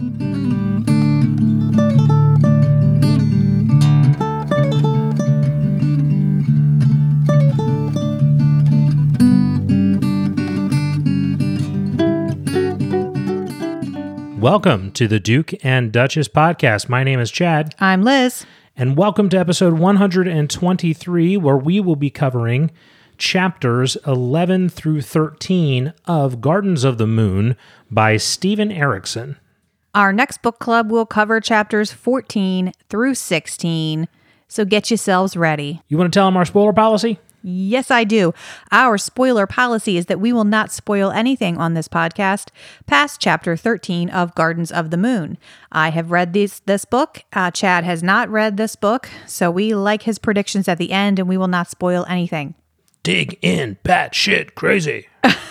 Welcome to the Duke and Duchess podcast. My name is Chad, I'm Liz. and welcome to episode 123, where we will be covering chapters 11 through 13 of Gardens of the Moon by Steven Erikson. Our next book club will cover chapters 14 through 16, so get yourselves ready. You want to tell them our spoiler policy? Yes, I do. Our spoiler policy is that we will not spoil anything on this podcast past chapter 13 of Gardens of the Moon. I have read this, this book. Uh, Chad has not read this book, so we like his predictions at the end and we will not spoil anything. Dig in, bat shit crazy.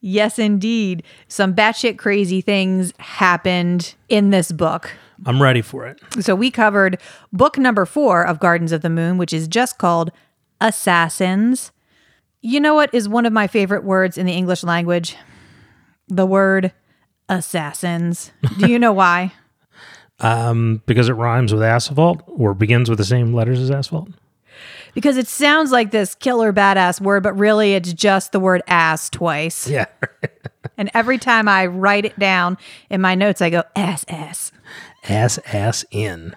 Yes, indeed. Some batshit crazy things happened in this book. I'm ready for it. So we covered book number four of Gardens of the Moon, which is just called Assassins. You know what is one of my favorite words in the English language? The word assassins. Do you know why? Um, because it rhymes with asphalt or begins with the same letters as asphalt. Because it sounds like this killer badass word, but really it's just the word ass twice. Yeah. And every time I write it down in my notes, I go ass ass. ass, ass in.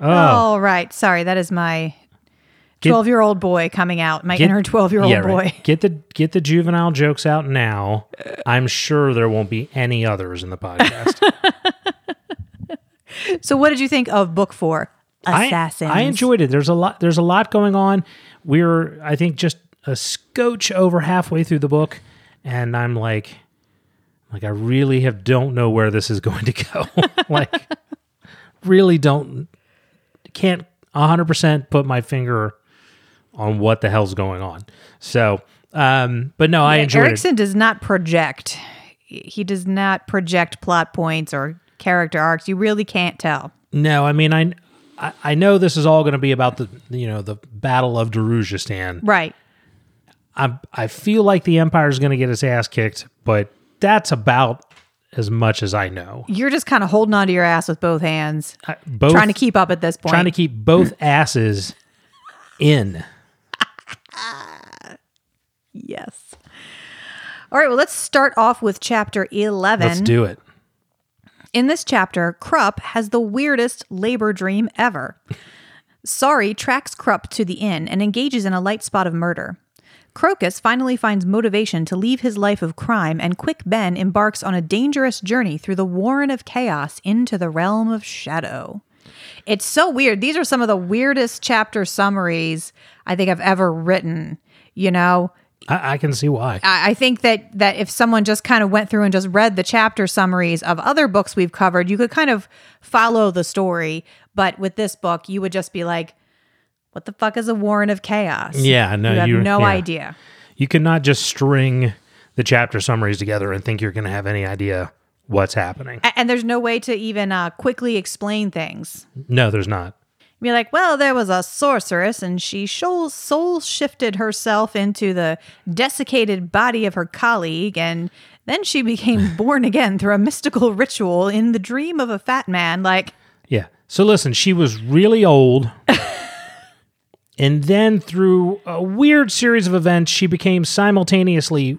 Oh. All right. Sorry, that is my 12 year old boy coming out, my Get- inner 12 year old Yeah, boy. right. Get the get the juvenile jokes out now. I'm sure there won't be any others in the podcast. So, what did you think of book four? I, Assassins. I enjoyed it. There's a lot. There's a lot going on. We're I think just a scotch over halfway through the book, and I'm like, like I really have don't know where this is going to go. like, really don't can't 100 percent put my finger on what the hell's going on. So, um, but no, I enjoyed it. Erikson does not project. He does not project plot points or character arcs. You really can't tell. No, I mean I I, I know this is all going to be about the you know the Battle of Darujhistan. Right. I I feel like the Empire is going to get its ass kicked, but that's about as much as I know. You're just kind of holding onto your ass with both hands, I- both trying to keep up at this point. trying to keep both asses in. yes. All right. Well, let's start off with chapter 11. Let's do it. In this chapter, Kruppe has the weirdest labor dream ever. Sorry tracks Kruppe to the inn and engages in a light spot of murder. Crokus finally finds motivation to leave his life of crime, and Quick Ben embarks on a dangerous journey through the warren of chaos into the realm of shadow. It's so weird. These are some of the weirdest chapter summaries I think I've ever written. You know, I, I can see why. I I think that that if someone just kind of went through and just read the chapter summaries of other books we've covered, you could kind of follow the story. But with this book, you would just be like, "What the fuck is a Warren of Chaos?" Yeah, no, you have you- no yeah. idea. You cannot just string the chapter summaries together and think you're going to have any idea what's happening. And there's no way to even uh, quickly explain things. No, there's not. Be like, well, there was a sorceress, and she soul soul shifted herself into the desiccated body of her colleague, and then she became born again through a mystical ritual in the dream of a fat man. Like, Yeah. So listen, she was really old. and then through a weird series of events, she became simultaneously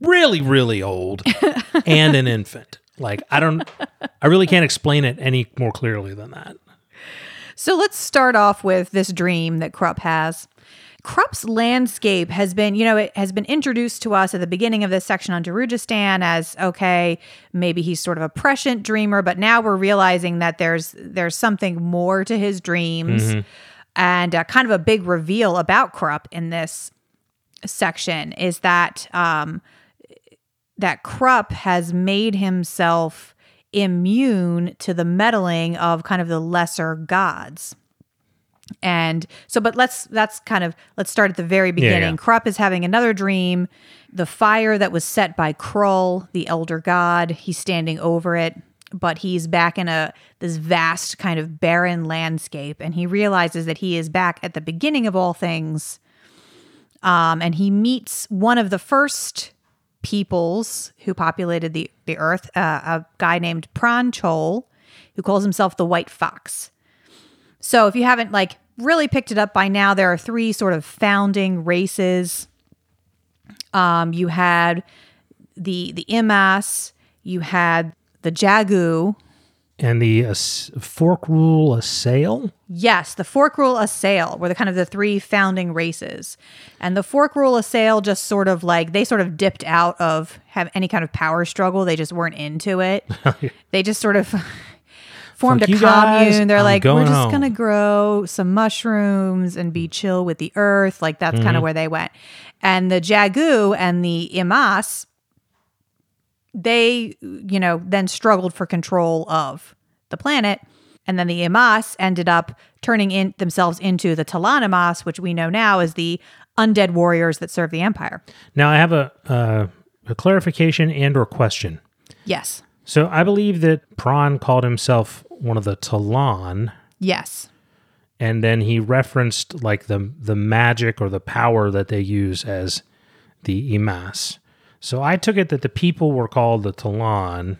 really, really old and an infant. Like, I don't, I really can't explain it any more clearly than that. So let's start off with this dream that Kruppe has. Kruppe's landscape has been, you know, it has been introduced to us at the beginning of this section on Darujhistan as okay, maybe he's sort of a prescient dreamer, but now we're realizing that there's there's something more to his dreams, and uh, kind of a big reveal about Kruppe in this section is that um, that Kruppe has made himself immune to the meddling of kind of the lesser gods. And so, but let's that's kind of let's start at the very beginning. yeah. Kruppe is having another dream. The fire that was set by K'rul, the elder god, he's standing over it, but he's back in a this vast kind of barren landscape, and he realizes that he is back at the beginning of all things. Um, and he meets one of the first peoples who populated the, the earth, uh, a guy named Pran Chole, who calls himself the White Fox. So if you haven't like really picked it up by now, there are three sort of founding races. Um, you had the the Imass, you had the Jaghut, And the uh, fork rule assail? Yes, the Forkrul Assail were the kind of the three founding races. And the Forkrul Assail just sort of like they sort of dipped out of have any kind of power struggle. They just weren't into it. they just sort of formed Fuck a you guys, commune. They're I'm like, we're just home." gonna grow some mushrooms and be chill with the earth. Like that's kind of where they went. And the Jaghut and the Imass, they, you know, then struggled for control of the planet. And then the Imass ended up turning in themselves into the T'lan Imass, which we know now is the undead warriors that serve the Empire. Now, I have a, uh, a clarification and or question. Yes. So I believe that Pran called himself one of the Talon, Yes. and then he referenced like the the magic or the power that they use as the Imass. So I took it that the people were called the Talon,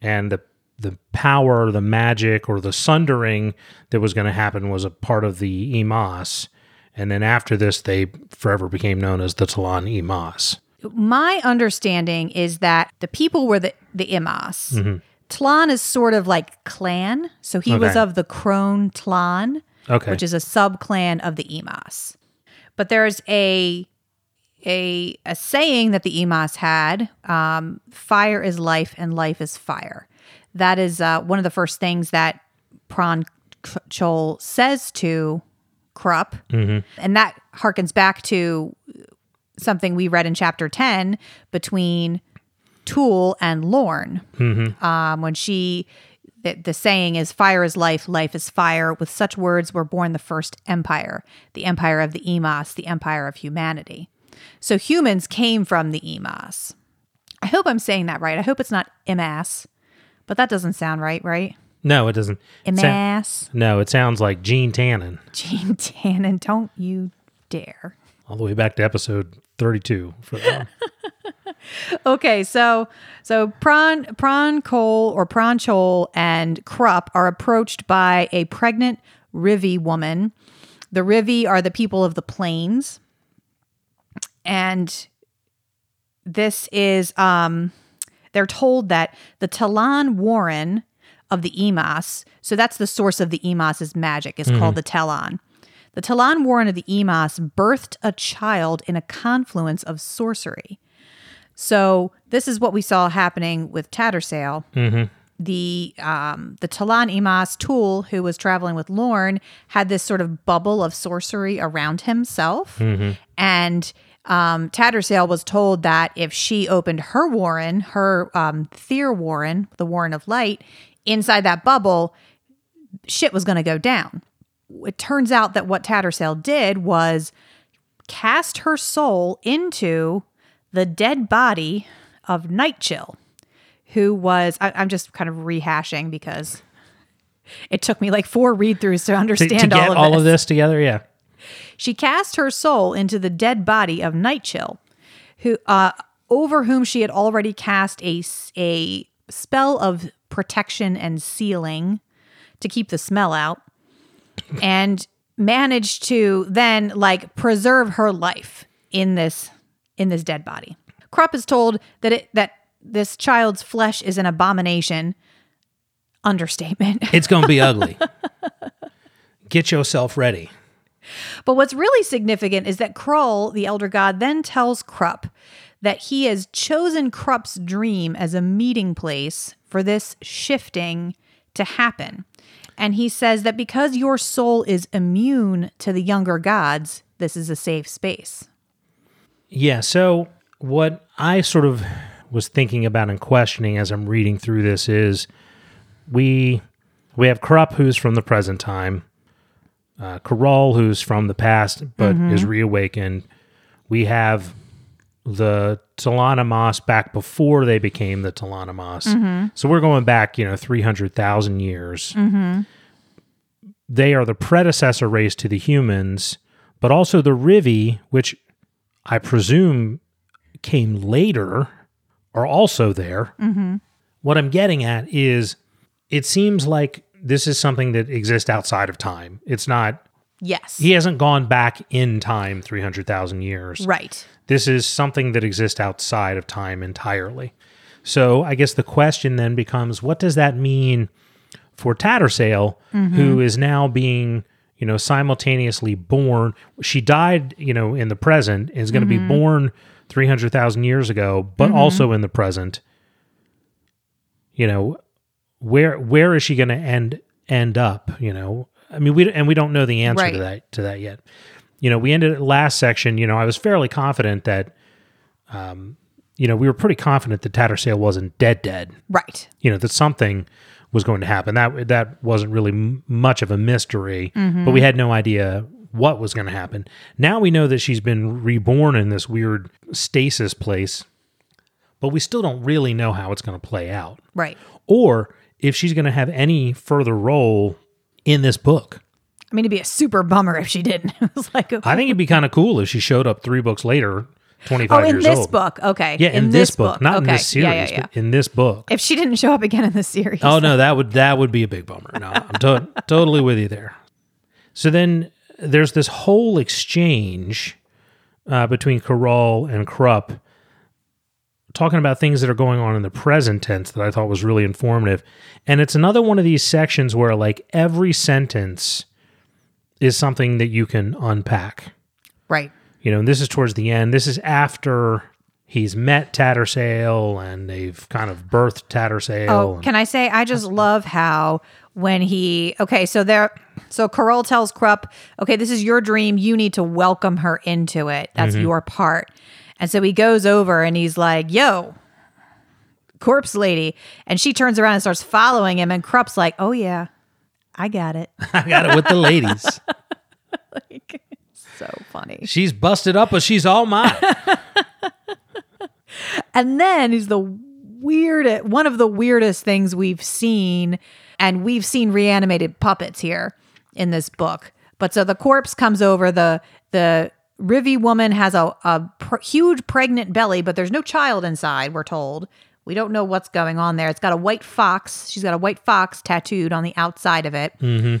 and the the power, the magic, or the sundering that was going to happen was a part of the Imass. And then after this, they forever became known as the T'lan Imass. My understanding is that the people were the, the Imass. Mm-hmm. Tlan is sort of like clan. So he was of the Crone Tlan. Okay. which is a sub clan of the Emas. But there's a a a saying that the Emas had: um, "Fire is life, and life is fire." That is uh, one of the first things that Pran Chole says to Kruppe, and that harkens back to something we read in chapter ten between Tool and Lorn. Um, when she the, the saying is fire is life life is fire with such words were born the first empire the empire of the emas the empire of humanity so humans came from the emas i hope i'm saying that right i hope it's not emas but that doesn't sound right right no, it doesn't. Sa- emas no, it sounds like Gene Tannen. gene tannen don't you dare all the way back to episode 32 for that. Okay, so so Prawn Prawn Cole or Prawn Chol and Kruppe are approached by a pregnant Rivi woman. The Rivi are the people of the plains, and this is um they're told that the Tellann Warren of the Emas, so that's the source of the Emas's magic, is called the Talon. The Tellann Warren of the Emas birthed a child in a confluence of sorcery. So this is what we saw happening with Tattersail. The um, the T'lan Imass Tool, who was traveling with Lorn, had this sort of bubble of sorcery around himself, and um, Tattersail was told that if she opened her warren, her um, Thyr warren, the Warren of Light, inside that bubble, shit was going to go down. It turns out that what Tattersail did was cast her soul into the dead body of Nightchill, who was, I, I'm just kind of rehashing because it took me like four read throughs to to, understand to get all, of, this. together yeah She cast her soul into the dead body of Nightchill, who, uh, over whom she had already cast a, a spell of protection and sealing to keep the smell out, and managed to then like preserve her life in this in this dead body. Kruppe is told that it that this child's flesh is an abomination. Understatement. it's gonna be ugly get yourself ready But what's really significant is that K'rul, the elder god, then tells Kruppe that he has chosen Kruppe's dream as a meeting place for this shifting to happen. And he says that because your soul is immune to the younger gods, this is a safe space. Yeah. So what I sort of was thinking about and questioning as I'm reading through this is we we have Kruppe who's from the present time, uh, K'rul who's from the past but mm-hmm. is reawakened. We have the T'lan Imass back before they became the T'lan Imass. Mm-hmm. So we're going back, you know, three hundred thousand years. Mm-hmm. They are the predecessor race to the humans, but also the Rivi, which I presume came later are also there. What I'm getting at is it seems like this is something that exists outside of time. It's not, Yes. he hasn't gone back in time 300,000 years. Right. This is something that exists outside of time entirely. So I guess the question then becomes what does that mean for Tattersail, mm-hmm. who is now being, you know, simultaneously born? She died, you know, in the present, and is going to be mm-hmm. born 300,000 years ago, but mm-hmm. also in the present. You know, where where is she going to end end up, you know? I mean, we and we don't know the answer to that to that yet you know, we ended at last section, you know, I was fairly confident that, um, you know, we were pretty confident that Tattersail wasn't dead, dead, Right. you know, that something was going to happen. That, that wasn't really m- much of a mystery, but we had no idea what was going to happen. Now we know that she's been reborn in this weird stasis place, but we still don't really know how it's going to play out Right. or if she's going to have any further role in this book. I mean, it'd be a super bummer if she didn't. It was like, I think it'd be kind of cool if she showed up three books later, 25 oh, in years this old. book. Okay. Yeah, in, this, book, not in Okay. this series, Yeah, yeah, yeah. but in this book. If she didn't show up again in the series. Oh no, that would that would be a big bummer. No, I'm to- totally with you there. So then there's this whole exchange uh, between K'rul and Kruppe talking about things that are going on in the present tense that I thought was really informative. And it's another one of these sections where like every sentence is something that you can unpack. Right. You know, and this is towards the end. This is after he's met Tattersail and they've kind of birthed Tattersail. Oh, and- can I say I just love how when he okay, so there so K'rul tells Kruppe, okay, this is your dream. You need to welcome her into it. That's Mm-hmm. your part. And so he goes over and he's like, yo, corpse lady. And she turns around and starts following him. And Kruppe's like, oh yeah, I got it. I got it with the ladies. so funny. She's busted up, but she's all mine. And then is the weird one of the weirdest things we've seen, and we've seen reanimated puppets here in this book. But so the corpse comes over. the The Rivi woman has a a pr- huge pregnant belly, but there's no child inside. We're told. We don't know what's going on there. It's got a white fox. She's got a white fox tattooed on the outside of it. Mm-hmm.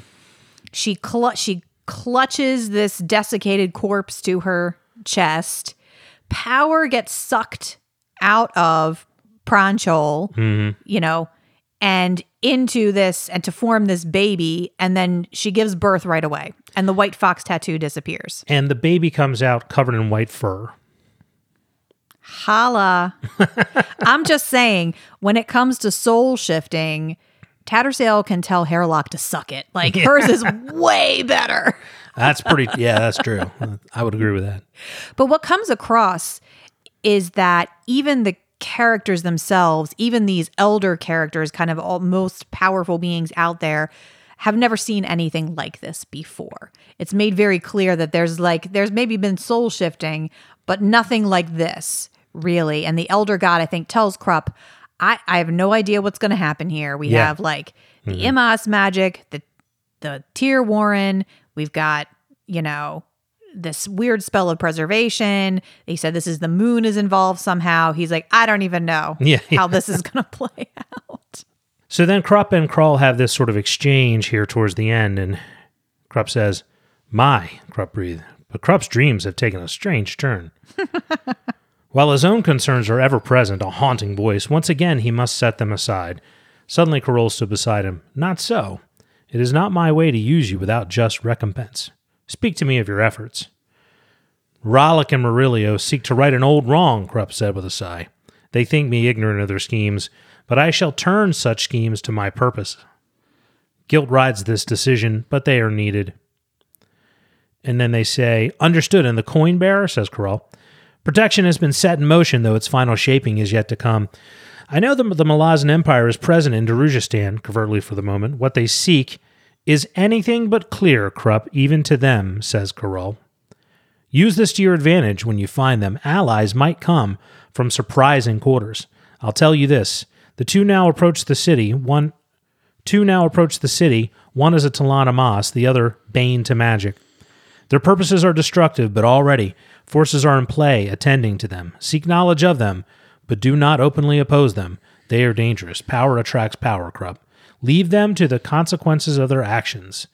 She clu- she clutches this desiccated corpse to her chest. Power gets sucked out of Pran Chole, mm-hmm. you know, and into this and to form this baby, and then she gives birth right away, and the white fox tattoo disappears. and the baby comes out covered in white fur. Holla! I'm just saying, when it comes to soul shifting, Tattersail can tell Hairlock to suck it. Like hers is way better. That's pretty. Yeah, that's true. I would agree with that. But what comes across is that even the characters themselves, even these elder characters, kind of all most powerful beings out there, have never seen anything like this before. It's made very clear that there's like there's maybe been soul shifting, but nothing like this, really. And the elder god, I think, tells Kruppe, I, I have no idea what's gonna happen here. We Yeah. have like the mm-hmm. Imass magic, the the Thyr Warren, we've got, you know, this weird spell of preservation. He said this is the moon is involved somehow. He's like, I don't even know Yeah, how this is going to play out. So then Kruppe and K'rul have this sort of exchange here towards the end, and Kruppe says, My, Kruppe breathed, but Kruppe's dreams have taken a strange turn. While his own concerns are ever present, a haunting voice, once again he must set them aside. Suddenly K'rul stood beside him. Not so. It is not my way to use you without just recompense. Speak to me of your efforts. Rallick and Murillo seek to right an old wrong, Kruppe said with a sigh. They think me ignorant of their schemes, but I shall turn such schemes to my purpose. Guilt rides this decision, but they are needed. And then they say, Understood, and the coin bearer, says K'rul. Protection has been set in motion, though its final shaping is yet to come. I know that the Malazan Empire is present in Darujhistan, covertly for the moment. What they seek is anything but clear, Kruppe, even to them, says K'rul. Use this to your advantage when you find them. Allies might come from surprising quarters. I'll tell you this the two now approach the city. One, two now approach the city. One is a T'lan Imass, the other Bane to magic. Their purposes are destructive, but already forces are in play, attending to them. Seek knowledge of them, but do not openly oppose them. They are dangerous. Power attracts power, Kruppe. Leave them to the consequences of their actions.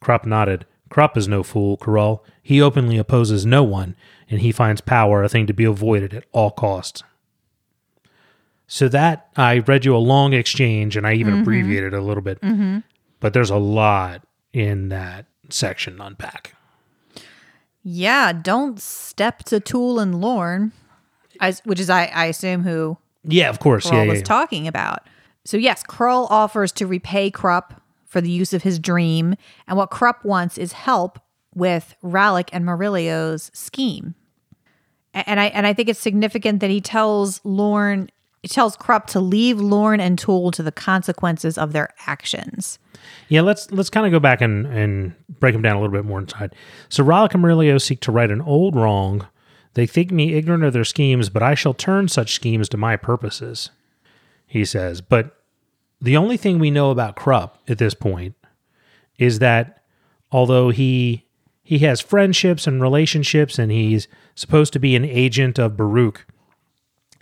Kruppe nodded. Kruppe is no fool, K'rul. He openly opposes no one, and he finds power a thing to be avoided at all costs. So that I read you a long exchange, and I even mm-hmm. abbreviated it a little bit. Mm-hmm. But there's a lot in that section unpack. Yeah, don't step to Tool and Lorn, as, which is, I, I assume, who Yeah, of course. K'rul Yeah, yeah, was yeah. talking about. So, yes, K'rul offers to repay Kruppe for the use of his dream. And what Kruppe wants is help with Rallick and Murillo's scheme. And I and I think it's significant that he tells Lorn tells Kruppe to leave Lorn and Tool to the consequences of their actions. Yeah, let's let's kind of go back and, and break them down a little bit more inside. So Rallick and Murillo seek to right an old wrong. They think me ignorant of their schemes, but I shall turn such schemes to my purposes. He says, but the only thing we know about Kruppe at this point is that although he he has friendships and relationships and he's supposed to be an agent of Baruk,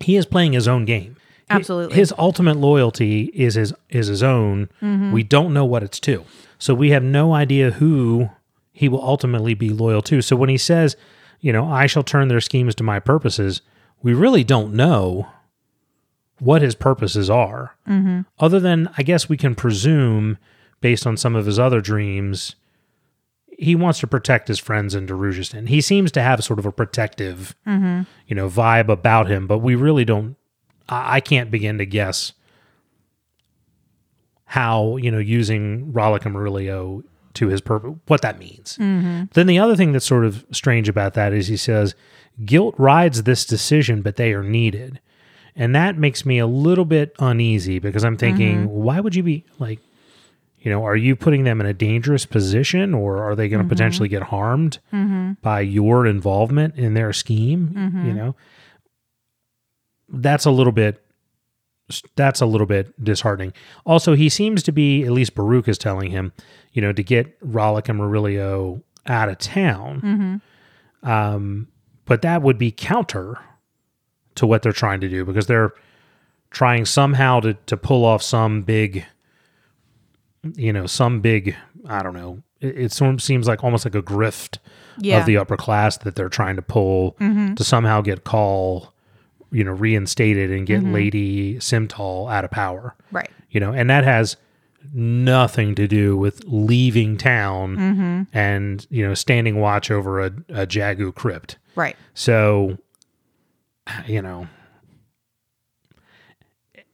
he is playing his own game. Absolutely. His ultimate loyalty is his is his own. We don't know what it's to. So we have no idea who he will ultimately be loyal to. So when he says, you know, I shall turn their schemes to my purposes, we really don't know what his purposes are. Mm-hmm. Other than I guess we can presume based on some of his other dreams he wants to protect his friends in Darujhistan. He seems to have sort of a protective, mm-hmm. you know, vibe about him, but we really don't. I, I can't begin to guess how you know using Rallick and Murillo to his purpose, what that means. Mm-hmm. Then the other thing that's sort of strange about that is he says guilt rides this decision, but they are needed, and that makes me a little bit uneasy because I'm thinking, mm-hmm. why would you be like? You know are you putting them in a dangerous position or are they going to mm-hmm. potentially get harmed mm-hmm. by your involvement in their scheme mm-hmm. you know? That's a little bit that's a little bit disheartening. Also he seems to be at least baruk is telling him you know to get Rallick and Murillo out of town. Um, but that would be counter to what they're trying to do because they're trying somehow to, to pull off some big you know, some big, I don't know, it, it sort of seems like almost like a grift Yeah. of the upper class that they're trying to pull mm-hmm. to somehow get Coll, you know, reinstated and get mm-hmm. Lady Simtal out of power. Right. You know, and that has nothing to do with leaving town mm-hmm. and, you know, standing watch over a, a Jaghut crypt. Right. So, you know,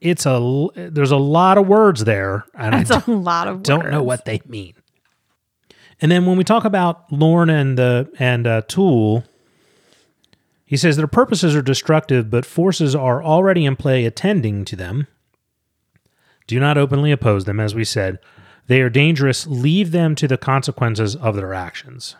it's a there's a lot of words there, and I That's a lot of don't know what they mean. And then when we talk about Lorn and the and uh, Tool, he says their purposes are destructive, but forces are already in play attending to them. Do not openly oppose them, as we said. They are dangerous. Leave them to the consequences of their actions.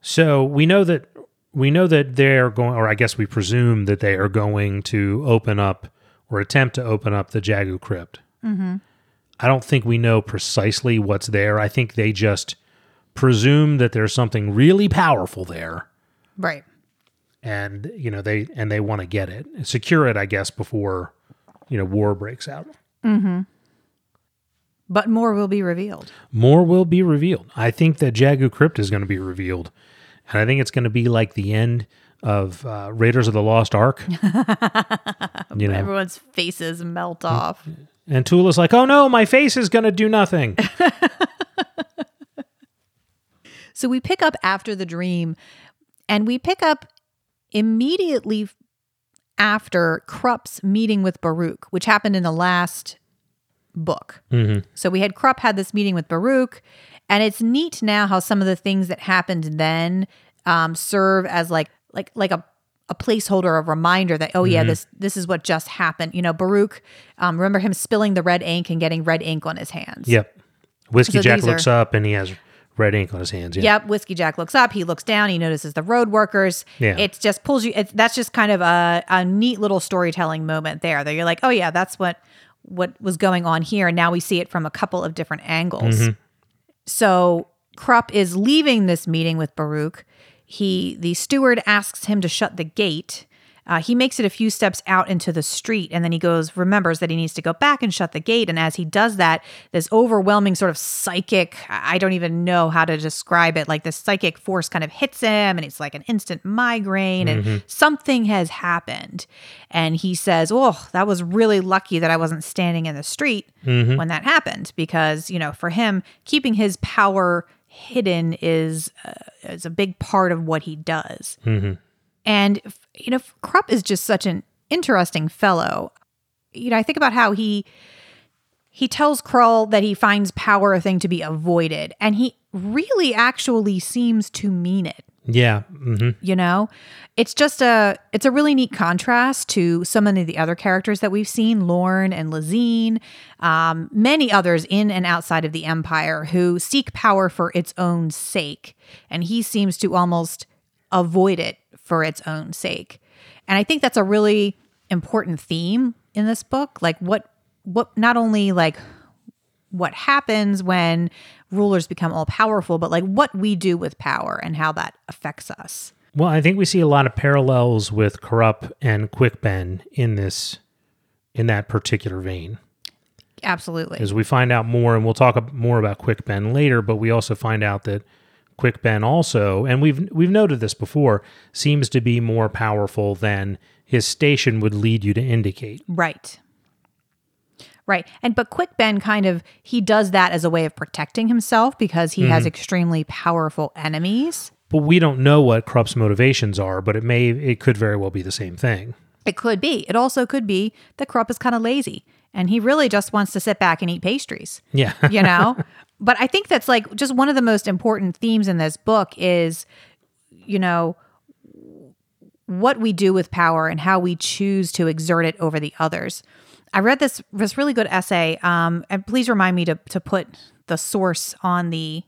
So we know that we know that they're going, or I guess we presume that they are going to open up or attempt to open up the Jaghut crypt. I don't think we know precisely what's there. I think they just presume that there's something really powerful there, Right. and you know they and they want to get it, secure it, I guess, before you know war breaks out. Mm-hmm. But more will be revealed. More will be revealed. I think that Jaghut Crypt is going to be revealed, and I think it's going to be like the end of uh, Raiders of the Lost Ark. you know, Everyone's faces melt off. and Tula's like, "Oh no, my face is going to do nothing." So we pick up after the dream, and we pick up immediately after Kruppe's meeting with Baruk, which happened in the last book. So we had Kruppe had this meeting with Baruk, and it's neat now how some of the things that happened then um, serve as like like like a a placeholder, a reminder that oh yeah, this this is what just happened. You know, Baruk, um, remember him spilling the red ink and getting red ink on his hands. yep. Whiskey So Jack looks up and he has red ink on his hands. Yeah. Yep. Whiskey Jack looks up. He looks down. He notices the road workers. Yeah. It just pulls you. It's, that's just kind of a, a neat little storytelling moment there that you're like, oh, yeah, that's what what was going on here. And now we see it from a couple of different angles. So Kruppe is leaving this meeting with Baruk, he the steward asks him to shut the gate. Uh, he makes it a few steps out into the street and then he goes, remembers that he needs to go back and shut the gate. And as he does that, this overwhelming sort of psychic, I don't even know how to describe it, like this psychic force kind of hits him and it's like an instant migraine and something has happened. And he says, Oh, that was really lucky that I wasn't standing in the street when that happened because, you know, for him, keeping his power hidden is uh, is a big part of what he does. And you know, Kruppe is just such an interesting fellow. You know, I think about how he he tells K'rul that he finds power a thing to be avoided, and he really actually seems to mean it Yeah. hmm you know? It's just a it's a really neat contrast to so many of the other characters that we've seen lorn and laseen um, many others in and outside of the empire who seek power for its own sake. And he seems to almost avoid it for its own sake. And i think that's a really important theme in this book. Like what what not only like what happens when rulers become all powerful, but like what we do with power and how that affects us. Well, I think we see a lot of parallels with Kruppe and Quick Ben in this, in that particular vein. Absolutely. As we find out more, and we'll talk more about Quick Ben later, but we also find out that Quick Ben also, and we've we've noted this before, seems to be more powerful than his station would lead you to indicate. Right. Right. And but Quick Ben kind of he does that as a way of protecting himself because he has mm-hmm. extremely powerful enemies. But we don't know what Kruppe's motivations are, but it may it could very well be the same thing. It could be. It also could be that Kruppe is kind of lazy and he really just wants to sit back and eat pastries. Yeah. you know but i think that's like just one of the most important themes in this book is you know what we do with power and how we choose to exert it over the others i read this this really good essay um and please remind me to to put the source on the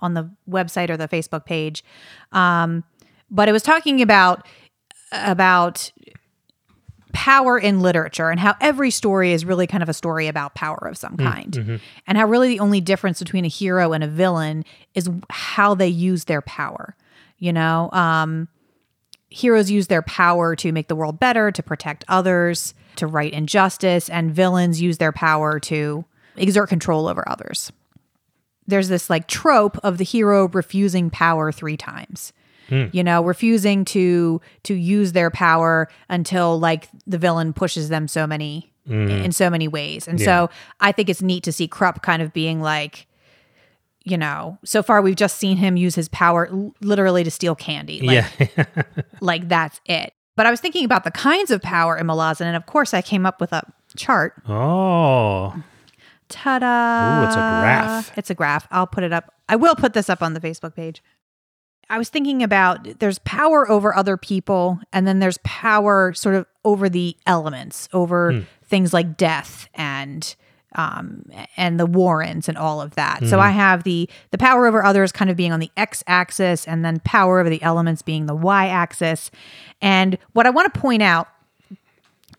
on the website or the facebook page um but it was talking about about power in literature and how every story is really kind of a story about power of some kind. And how really the only difference between a hero and a villain is how they use their power. You know, um, heroes use their power to make the world better, to protect others, to right injustice, and villains use their power to exert control over others. There's this like trope of the hero refusing power three times. Hmm. You know refusing to to use their power until like the villain pushes them so many mm-hmm. in so many ways. And so i think it's neat to see kruppe kind of being like you know so far we've just seen him use his power literally to steal candy. Like, yeah. like that's it but i was thinking about the kinds of power in malazan and of course i came up with a chart oh. ta-da Ooh, it's a graph. it's a graph i'll put it up i will put this up on the facebook page I was thinking about there's power over other people, and then there's power sort of over the elements, over Hmm. things like death and um, and the Warrens and all of that. Hmm. So I have the the power over others kind of being on the x axis, and then power over the elements being the y axis. And what I want to point out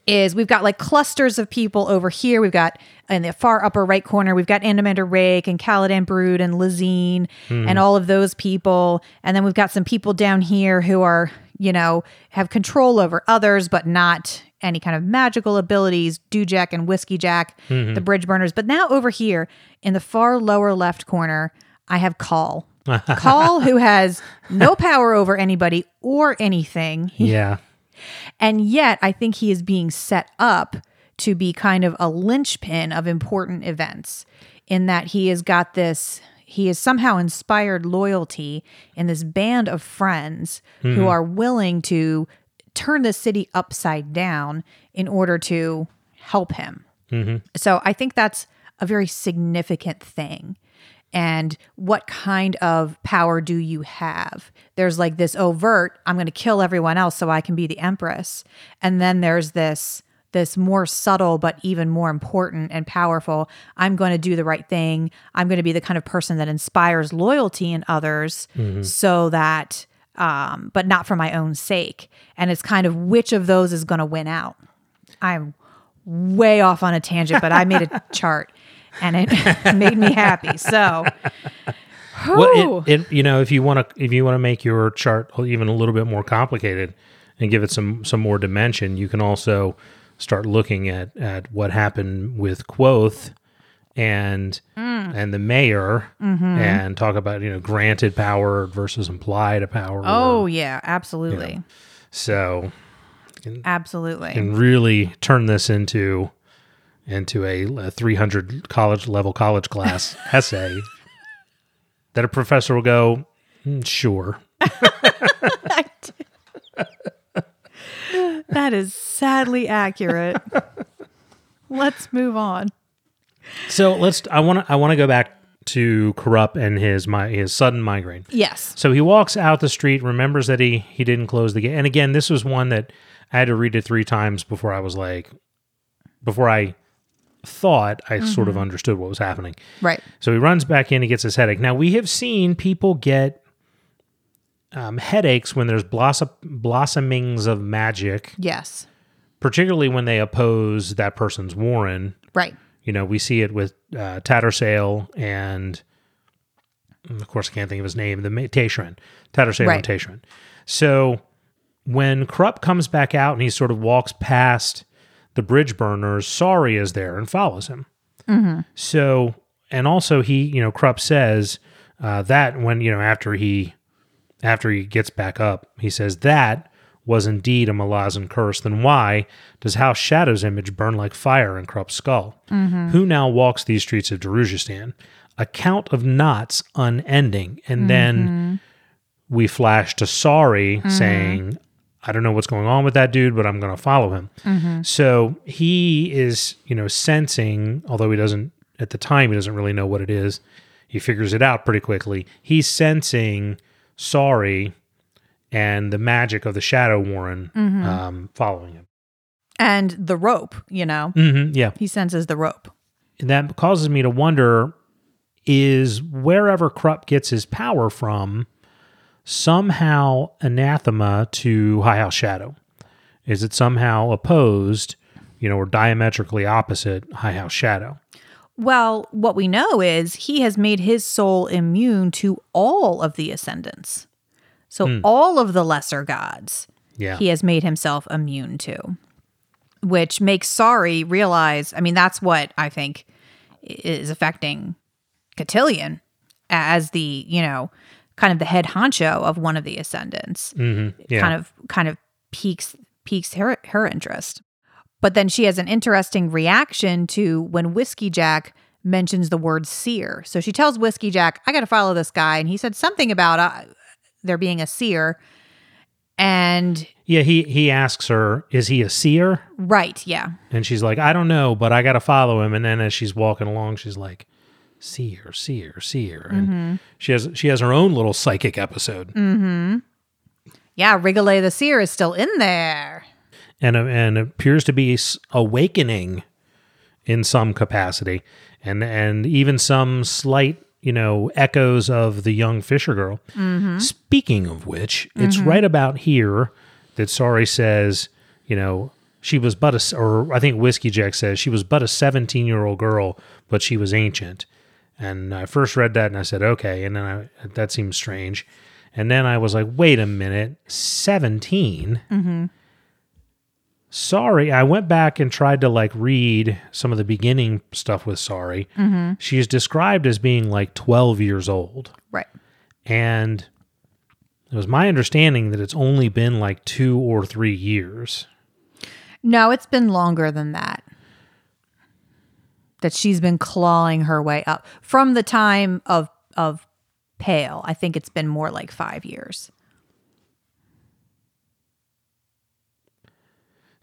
is we've got like clusters of people over here. We've got in the far upper right corner, we've got Anomander Rake and Caladan Brood and Laseen and all of those people. And then we've got some people down here who are, you know, have control over others, but not any kind of magical abilities, Dujek and Whiskey Jack, mm-hmm. the bridge burners. But now over here in the far lower left corner, I have Coll. Coll, who has no power over anybody or anything. Yeah. And yet, I think he is being set up to be kind of a linchpin of important events in that he has got this, he has somehow inspired loyalty in this band of friends who mm-hmm. are willing to turn the city upside down in order to help him. Mm-hmm. So I think that's a very significant thing. And what kind of power do you have? There's like this overt, I'm going to kill everyone else so I can be the empress. And then there's this this more subtle but even more important and powerful, I'm going to do the right thing. I'm going to be the kind of person that inspires loyalty in others mm-hmm. so that um but not for my own sake. And it's kind of which of those is going to win out. I'm way off on a tangent, but I made a chart and it made me happy. So, Well, it, it you know if you want to if you want to make your chart even a little bit more complicated and give it some some more dimension, you can also start looking at at what happened with Quoth and and the mayor and talk about you know granted power versus implied power. oh yeah, absolutely, so absolutely. and really turn this into into a, a 300 college level college class essay that a professor will go "Mm, sure that is sadly accurate. Let's move on. So let's i want to i want to go back to kruppe and his my his sudden migraine Yes. so he walks out the street remembers that he he didn't close the gate and again this was one that i had to read it three times before i was like before i thought i sort of understood what was happening Right. So he runs back in, he gets his headache. Now, we have seen people get um, headaches when there's blossom- blossomings of magic, Yes. particularly when they oppose that person's Warren. Right. You know, we see it with uh, Tattersail and, of course, I can't think of his name, the Tayschrenn. Tattersail Right. and Tayschrenn. So when Kruppe comes back out and he sort of walks past the bridge burners, Sorry is there and follows him. So, and also he, you know, Kruppe says uh, that when, you know, after he, after he gets back up, he says that was indeed a Malazan curse. Then why does House Shadow's image burn like fire in Kruppe's skull? Mm-hmm. Who now walks these streets of Darujhistan? A count of knots unending. And then mm-hmm. we flash to Sorry mm-hmm. saying, I don't know what's going on with that dude, but I'm going to follow him. So he is, you know, sensing, although he doesn't, at the time, he doesn't really know what it is. He figures it out pretty quickly. He's sensing sorry and the magic of the Shadow Warren um, following him. And the rope, you know, hmm yeah. he senses the rope. And that causes me to wonder is wherever Kruppe gets his power from somehow anathema to High House Shadow? Is it somehow opposed, you know, or diametrically opposite High House Shadow? Well, what we know is he has made his soul immune to all of the ascendants. So all of the lesser gods Yeah. he has made himself immune to, which makes Sorry realize. I mean, that's what I think is affecting Cotillion as the you know kind of the head honcho of one of the ascendants. hmm Yeah. Kind of kind of piques piques her her interest. But then she has an interesting reaction to when Whiskey Jack mentions the word seer. So she tells Whiskey Jack, "I got to follow this guy," and he said something about uh, there being a seer. And yeah. He he asks her, "Is he a seer?" right, yeah, And she's like, "I don't know, but I got to follow him." And then as she's walking along, she's like, "Seer, seer, seer," and she has she has her own little psychic episode. Mm-hmm. yeah. Rigolay the seer is still in there. and and appears to be awakening in some capacity, and and even some slight you know echoes of the young Fisher girl. Mm-hmm. Speaking of which, it's mm-hmm. right about here that Sorry says, you know, she was but a, or I think Whiskey Jack says she was but a seventeen year old girl, but she was ancient. And I first read that and I said, okay, and then I that seems strange. And then I was like, wait a minute, 17? Sorry, I went back and tried to like read some of the beginning stuff with Sorry. Mm-hmm. She is described as being like 12 years old. Right. And it was my understanding that it's only been like two or three years. No, it's been longer than that. That she's been clawing her way up from the time of of Pale. I think it's been more like five years.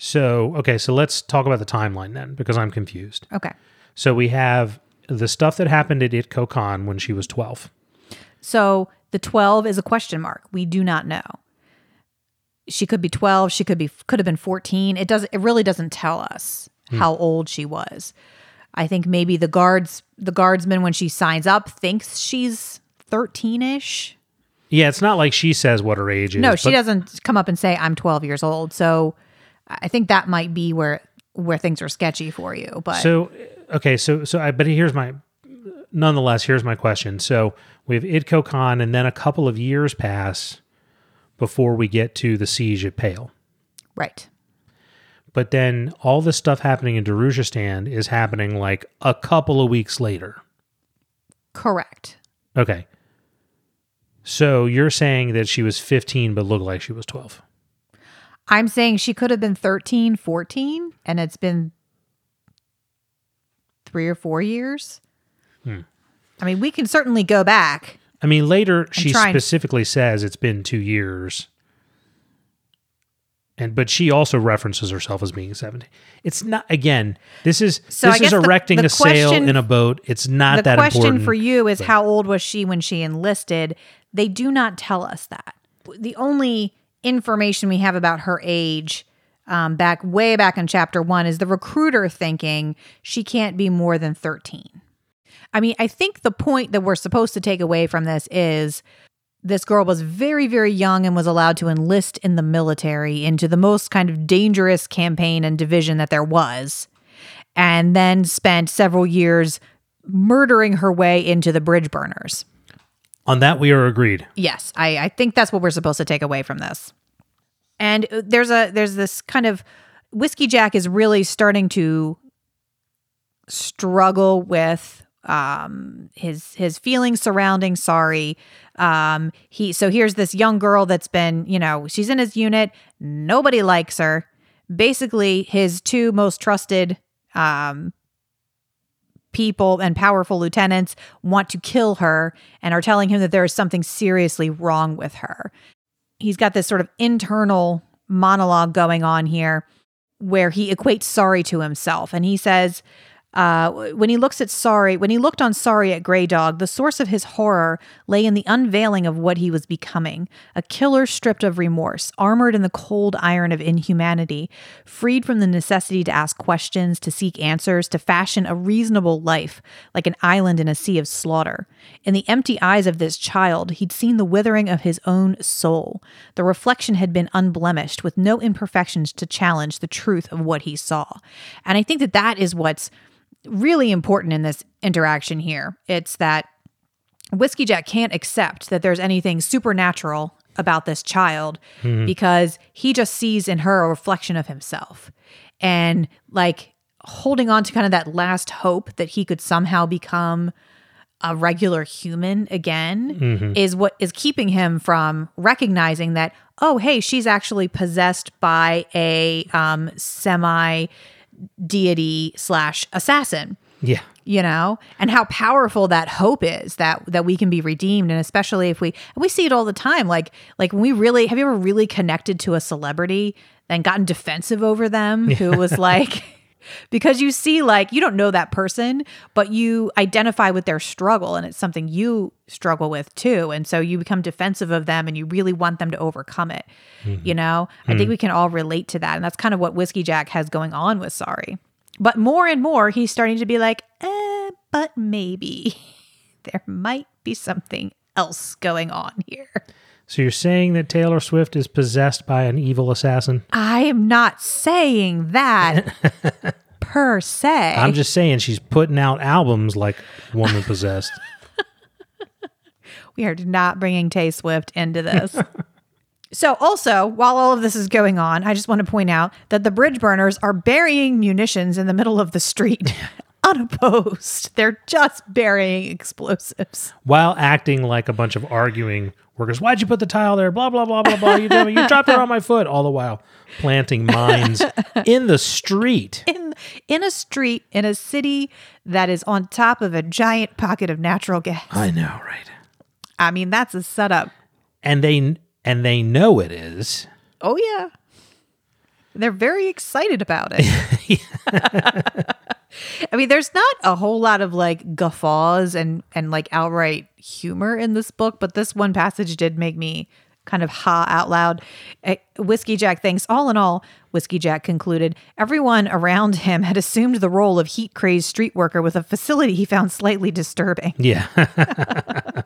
So, okay, so let's talk about the timeline then because I'm confused. Okay. So we have the stuff that happened at Itko Kan when she was 12. So the 12 is a question mark. We do not know. She could be 12, she could be could have been 14. It doesn't it really doesn't tell us hmm. how old she was. I think maybe the guards the guardsman when she signs up thinks she's 13ish. Yeah, it's not like she says what her age is. No, she doesn't come up and say I'm 12 years old. So I think that might be where where things are sketchy for you. But So okay, so so I but here's my nonetheless, here's my question. So we have Itko Kan, and then a couple of years pass before we get to the siege at Pale. Right. But then all this stuff happening in Darujhistan is happening like a couple of weeks later. Correct. Okay. So you're saying that she was 15 but looked like she was 12. I'm saying she could have been 13, 14, and it's been three or four years. Hmm. I mean, we can certainly go back. I mean, later she specifically says it's been two years. And but she also references herself as being 17. It's not again, this is So this is guess the- erecting the a sail in a boat. It's not the that question important. for you is how old was she when she enlisted? They do not tell us that. The only information we have about her age um, back way back in chapter one is the recruiter thinking she can't be more than 13. I mean, I think the point that we're supposed to take away from this is this girl was very, very young and was allowed to enlist in the military into the most kind of dangerous campaign and division that there was, and then spent several years murdering her way into the Bridgeburners. On that we are agreed. Yes, I, I think that's what we're supposed to take away from this. And uh, there's a there's this kind of whiskey jack is really starting to struggle with um his his feelings surrounding sorry um he so here's this young girl that's been you know she's in his unit nobody likes her basically his two most trusted um people and powerful lieutenants want to kill her and are telling him that there is something seriously wrong with her. He's got this sort of internal monologue going on here where he equates sorry to himself. And he says, uh, when he looks at Sorry, when he looked on Sorry at Grey Dog, the source of his horror lay in the unveiling of what he was becoming a killer stripped of remorse, armored in the cold iron of inhumanity, freed from the necessity to ask questions, to seek answers, to fashion a reasonable life, like an island in a sea of slaughter. In the empty eyes of this child, he'd seen the withering of his own soul. The reflection had been unblemished, with no imperfections to challenge the truth of what he saw. And I think that that is what's really important in this interaction here. It's that Whiskey Jack can't accept that there's anything supernatural about this child because he just sees in her a reflection of himself. And like holding on to kind of that last hope that he could somehow become a regular human again is what is keeping him from recognizing that oh hey she's actually possessed by a um, semi deity slash assassin Yeah. you know and how powerful that hope is that that we can be redeemed and especially if we and we see it all the time like like when we really have you ever really connected to a celebrity and gotten defensive over them who was like because you see like you don't know that person but you identify with their struggle and it's something you struggle with too and so you become defensive of them and you really want them to overcome it you know? I think we can all relate to that and that's kind of what whiskey jack has going on with sorry but more and more he's starting to be like eh, but maybe there might be something else going on here So you're saying that Taylor Swift is possessed by an evil assassin? i am not saying that per se I'm just saying she's putting out albums like Woman Possessed. We are not bringing Tay Swift into this. so, also, while all of this is going on, I just want to point out that the Bridgeburners are burying munitions in the middle of the street unopposed. They're just burying explosives. while acting like a bunch of arguing workers. Why'd you put the tile there? Blah blah blah blah blah. You you dropped it on my foot. All the while planting mines in the street. In, in a street in a city that is on top of a giant pocket of natural gas. I know, right? I mean, that's a setup. And they and they know it is. Oh, yeah. They're very excited about it. I mean, there's not a whole lot of like guffaws and and like outright humor in this book, but this one passage did make me kind of ha out loud. Eh, Whiskey Jack thinks, all in all, Whiskey Jack concluded, everyone around him had assumed the role of heat crazed street worker with a facility he found slightly disturbing. Yeah.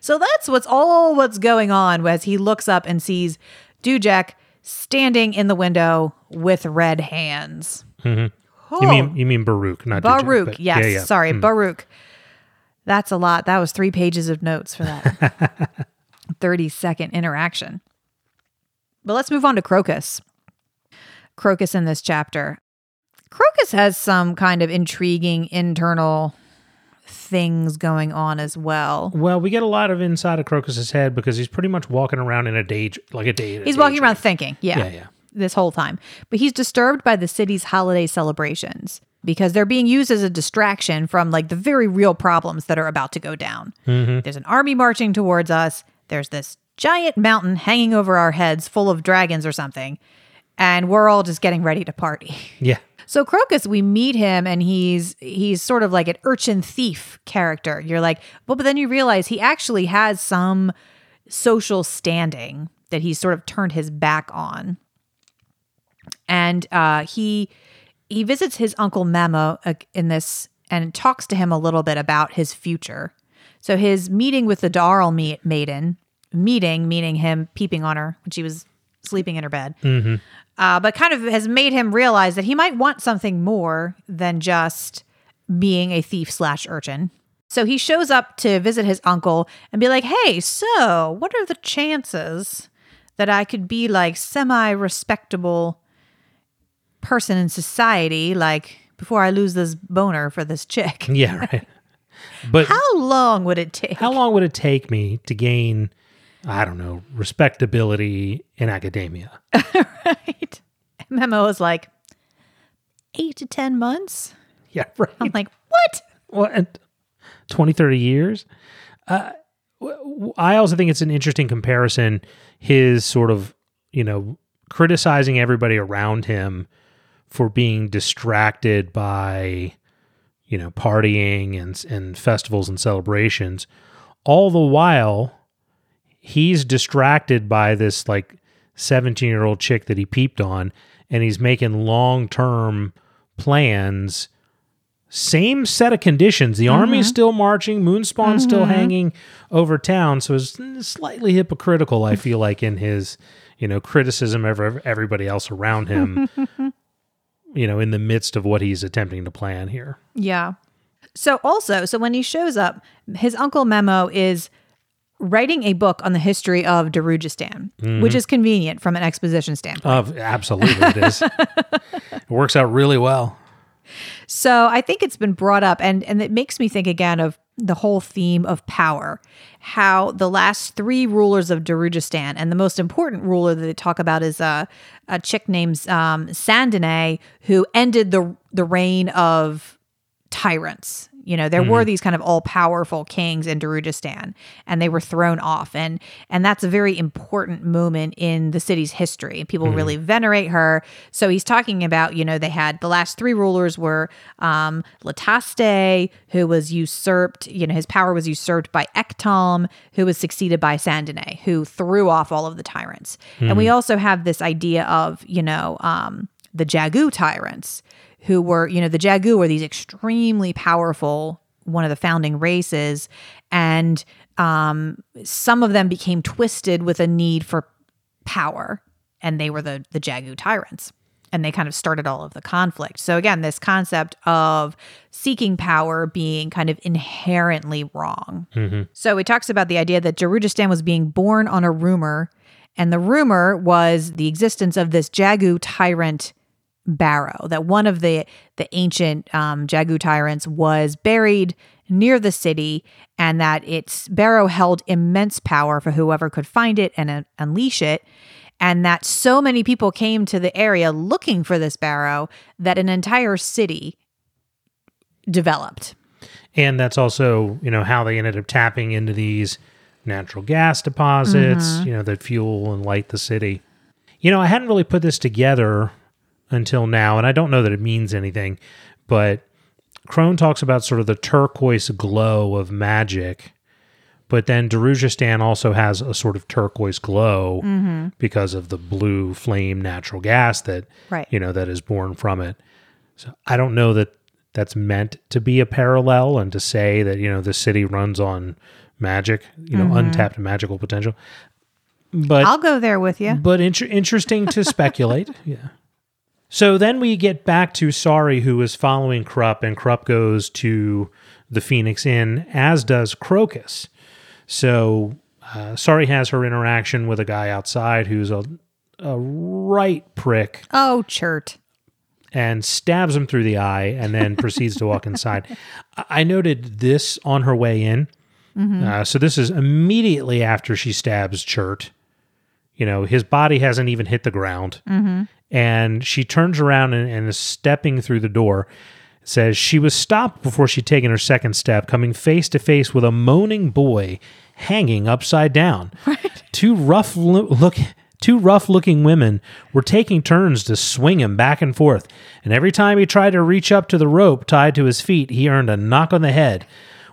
So that's what's all what's going on as he looks up and sees Dujek standing in the window with red hands. You mean you mean Baruk, not Baruk. yes. yeah, yeah. Sorry, Hmm. Baruk. That's a lot. That was three pages of notes for that 30 second interaction. But let's move on to Crokus. Crokus in this chapter. Crokus has some kind of intriguing internal things going on as well. Well, we get a lot of inside of Crokus's head because he's pretty much walking around in a day, like a day. He's walking around thinking, yeah, Yeah, yeah. This whole time. But he's disturbed by the city's holiday celebrations because they're being used as a distraction from like the very real problems that are about to go down. Mm-hmm. There's an army marching towards us. There's this giant mountain hanging over our heads full of dragons or something. And we're all just getting ready to party. Yeah, So Crokus, we meet him and he's he's sort of like an urchin thief character. You're like, well, but then you realize he actually has some social standing that he's sort of turned his back on. And uh, he he visits his uncle Memo uh, in this and talks to him a little bit about his future. So his meeting with the D'Arle ma- maiden, meeting meaning him peeping on her when she was sleeping in her bed, uh, but kind of has made him realize that he might want something more than just being a thief slash urchin. So he shows up to visit his uncle and be like, "Hey, so what are the chances that I could be like semi respectable person in society, like before I lose this boner for this chick? yeah, right. But how, long would it take? How long would it take me to gain, I don't know, respectability in academia? right? Memo is like eight to ten months. Yeah, right. I'm like, what? what 20 30 years uh, i also think it's an interesting comparison his sort of you know criticizing everybody around him for being distracted by you know partying and and festivals and celebrations all the while he's distracted by this like 17 year old chick that he peeped on and he's making long term plans same set of conditions. The army's mm-hmm. still marching, Moonspawn's still mm-hmm. hanging over town, so it's slightly hypocritical. I feel like in his, you know, criticism of everybody else around him. you know, in the midst of what he's attempting to plan here. Yeah. So also, so when he shows up, his uncle Memo is writing a book on the history of Darujhistan, mm-hmm. which is convenient from an exposition standpoint. Of absolutely, it is. it works out really well. So I think it's been brought up, and and it makes me think again of the whole theme of power. How the last three rulers of Darujhistan, and the most important ruler that they talk about is a a chick named um, Sandine, who ended the the reign of tyrants. You know, there were these kind of all powerful kings in Darujhistan, and they were thrown off, and and that's a very important moment in the city's history. People really venerate her. So he's talking about, you know, they had the last three rulers were um, Lataste, who was usurped. You know, his power was usurped by Ektom, who was succeeded by Sandine, who threw off all of the tyrants. And we also have this idea of, you know, um, the Jagu tyrants who were, you know, the Jagu were these extremely powerful, one of the founding races, and um, some of them became twisted with a need for power, and they were the the Jagu tyrants, and they kind of started all of the conflict. So again, this concept of seeking power being kind of inherently wrong. So he talks about the idea that Darujhistan was being born on a rumor, and the rumor was the existence of this Jagu tyrant Barrow, that one of the the ancient um, Jagu tyrants was buried near the city, and that its Barrow held immense power for whoever could find it and uh, unleash it, and that so many people came to the area looking for this Barrow that an entire city developed. And that's also, you know, how they ended up tapping into these natural gas deposits, you know, that fuel and light the city. You know, I hadn't really put this together until now, and I don't know that it means anything, but Crone talks about sort of the turquoise glow of magic, but then Darujhistan also has a sort of turquoise glow mm-hmm. because of the blue flame natural gas that Right. you know that is born from it. So I don't know that that's meant to be a parallel and to say that you know the city runs on magic, you know, mm-hmm. untapped magical potential. But I'll go there with you. but inter- interesting to speculate. Yeah. So then we get back to Sorry, who is following Kruppe, and Kruppe goes to the Phoenix Inn, as does Crokus. So uh, Sorry has her interaction with a guy outside who's a, a right prick Oh, chert. and stabs him through the eye and then proceeds to walk inside. I- noted this on her way in. Uh, so this is immediately after she stabs Chert. You know, his body hasn't even hit the ground. And she turns around and, and is stepping through the door. It says she was stopped before she'd taken her second step, coming face to face with a moaning boy hanging upside down. Right. Two rough lo- look two rough looking women were taking turns to swing him back and forth, and every time he tried to reach up to the rope tied to his feet, he earned a knock on the head.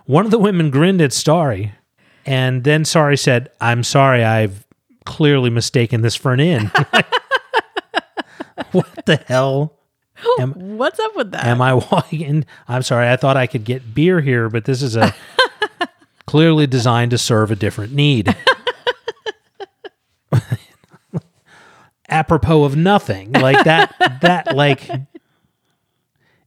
One of the women grinned at Starry, and then Sorry said, I'm sorry, I've clearly mistaken this for an inn. what the hell? Am, What's up with that? am I walking in? I'm sorry, I thought I could get beer here, but this is a clearly designed to serve a different need. Apropos of nothing. Like that, that, like,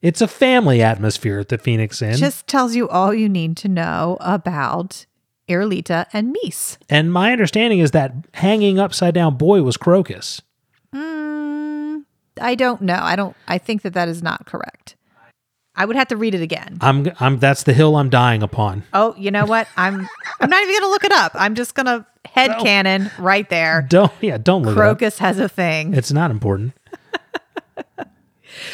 it's a family atmosphere at the Phoenix Inn. Just tells you all you need to know about Irilta and Meese. and my understanding is that hanging upside down boy was Crokus. I don't know. I don't. I think that that is not correct. I would have to read it again. I'm, I'm, that's the hill I'm dying upon. Oh, you know what? I'm. I'm not even gonna look it up. I'm just gonna head cannon right there. Don't, yeah, don't look it up. Crokus has a thing. It's not important.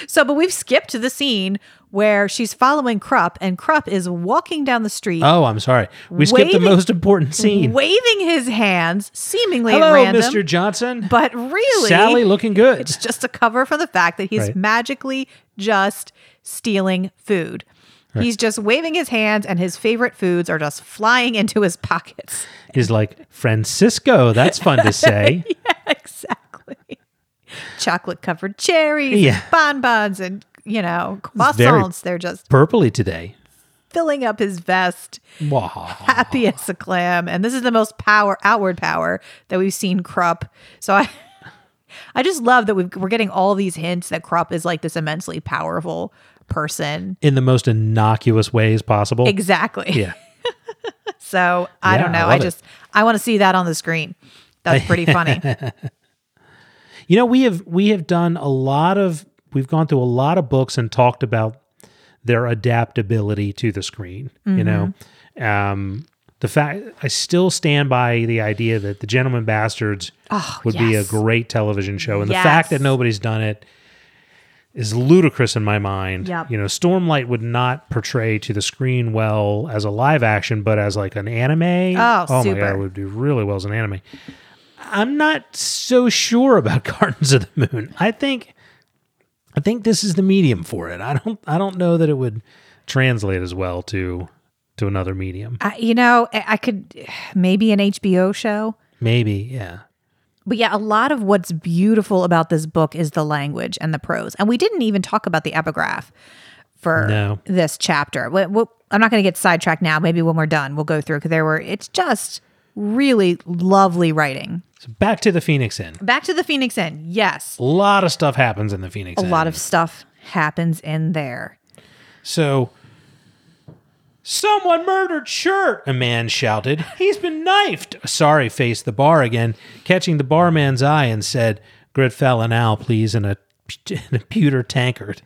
So, but we've skipped to the scene where she's following Kruppe, and Kruppe is walking down the street, Oh, I'm sorry. We skipped the most important scene. waving his hands, seemingly at Hello, random. Mr. Johnson. But really, Sally looking good. it's just a cover for the fact that he's Right. magically just stealing food. He's just waving his hands, and his favorite foods are just flying into his pockets. He's like, Francisco, that's fun to say. exactly. Chocolate covered cherries, Yeah. and bonbons, and you know, croissants. They're just Purpley today. filling up his vest, Wah. happy as a clam. And this is the most power, outward power that we've seen Kruppe. So I, I just love that we've, we're getting all these hints that Kruppe is like this immensely powerful person. In the most innocuous ways possible. Exactly. Yeah. So I Yeah, don't know. I, it. just I want to see that on the screen. That's pretty funny. You know, we have we have done a lot of we've gone through a lot of books and talked about their adaptability to the screen. You know, Mm-hmm. um, the fact I still stand by the idea that the Gentleman Bastards Oh, would be a great television show, and the fact that nobody's done it is ludicrous in my mind. Yep. You know, Stormlight would not portray to the screen well as a live action, but as like an anime. Oh, my super. god, it would do really well as an anime. I'm not so sure about Gardens of the Moon. I think I think this is the medium for it. I don't I don't know that it would translate as well to to another medium. I, you know, I could maybe an HBO show. Maybe, yeah. But yeah, a lot of what's beautiful about this book is the language and the prose. And we didn't even talk about the epigraph for No. this chapter. We- we- I'm not going to get sidetracked now. Maybe when we're done, we'll go through because there were, it's just really lovely writing. So back to the Phoenix Inn. Back to the Phoenix Inn. Yes. A lot of stuff happens in the Phoenix A Inn. lot of stuff happens in there. So, someone murdered Chert, a man shouted. He's been knifed. Sorry faced the bar again, catching the barman's eye and said, Gredfallan ale, please, in a, in a pewter tankard.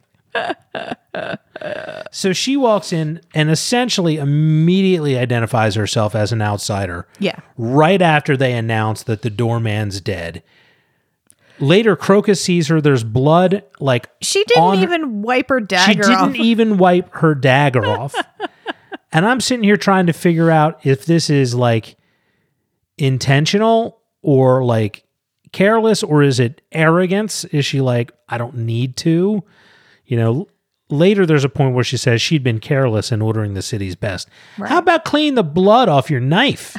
So she walks in and essentially immediately identifies herself as an outsider. Yeah. Right after they announce that the doorman's dead. Later, Crokus sees her. There's blood, like She didn't on even wipe her dagger. she didn't off. even wipe her dagger off. And I'm sitting here trying to figure out if this is like intentional or like careless or is it arrogance? Is she like, I don't need to? You know, later there's a point where she says she'd been careless in ordering the city's best. How about clean the blood off your knife?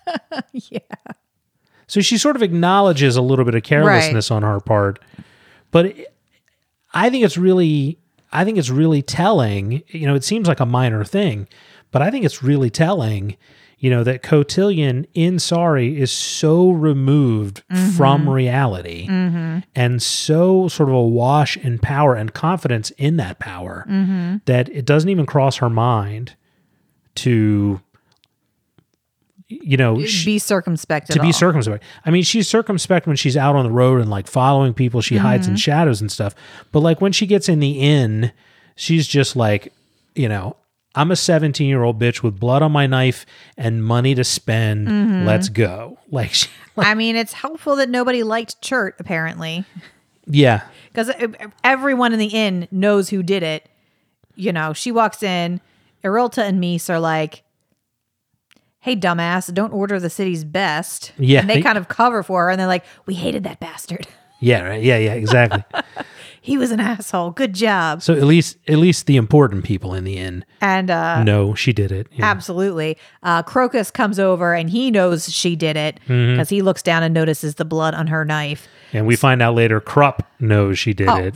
yeah. So she sort of acknowledges a little bit of carelessness on her part, but it- I think it's really, I think it's really telling. You know, it seems like a minor thing, but I think it's really telling. You know, that Cotillion in Sorry is so removed mm-hmm. from reality mm-hmm. and so sort of awash in power and confidence in that power mm-hmm. that it doesn't even cross her mind to, you know, be circumspect to be all. circumspect. I mean, she's circumspect when she's out on the road and like following people. She hides Mm-hmm. in shadows and stuff. But like when she gets in the inn, she's just like, you know, I'm a 17 year old bitch with blood on my knife and money to spend. Mm-hmm. Let's go. Like, she, I mean, it's helpful that nobody liked Chert apparently, yeah, because everyone in the inn knows who did it. You know, she walks in. Irilta and Meese are like, "Hey, dumbass, don't order the city's best." Yeah. and they kind of cover for her, and they're like, "We hated that bastard. yeah, right. Yeah, yeah, exactly. He was an asshole. Good job." so at least, at least the important people in the inn And uh, know she did it. Yeah. Absolutely. Uh, Crokus comes over and he knows she did it Mm-hmm. because he looks down and notices the blood on her knife. And we find out later Kruppe knows she did Oh, it.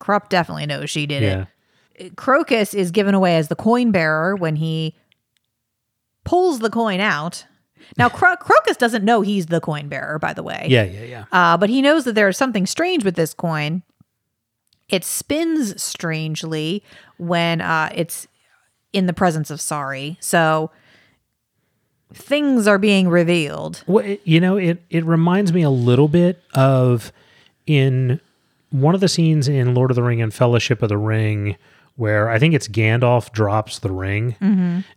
Kruppe definitely knows she did Yeah. it. Crokus is given away as the coin bearer when he pulls the coin out. Now, Cro- Crokus doesn't know he's the coin bearer, by the way. Yeah, yeah, yeah. Uh, but he knows that there's something strange with this coin. It spins strangely when uh, it's in the presence of sorry. So things are being revealed. Well, it- you know, it it reminds me a little bit of in one of the scenes in Lord of the Ring and Fellowship of the Ring where I think it's Gandalf drops the ring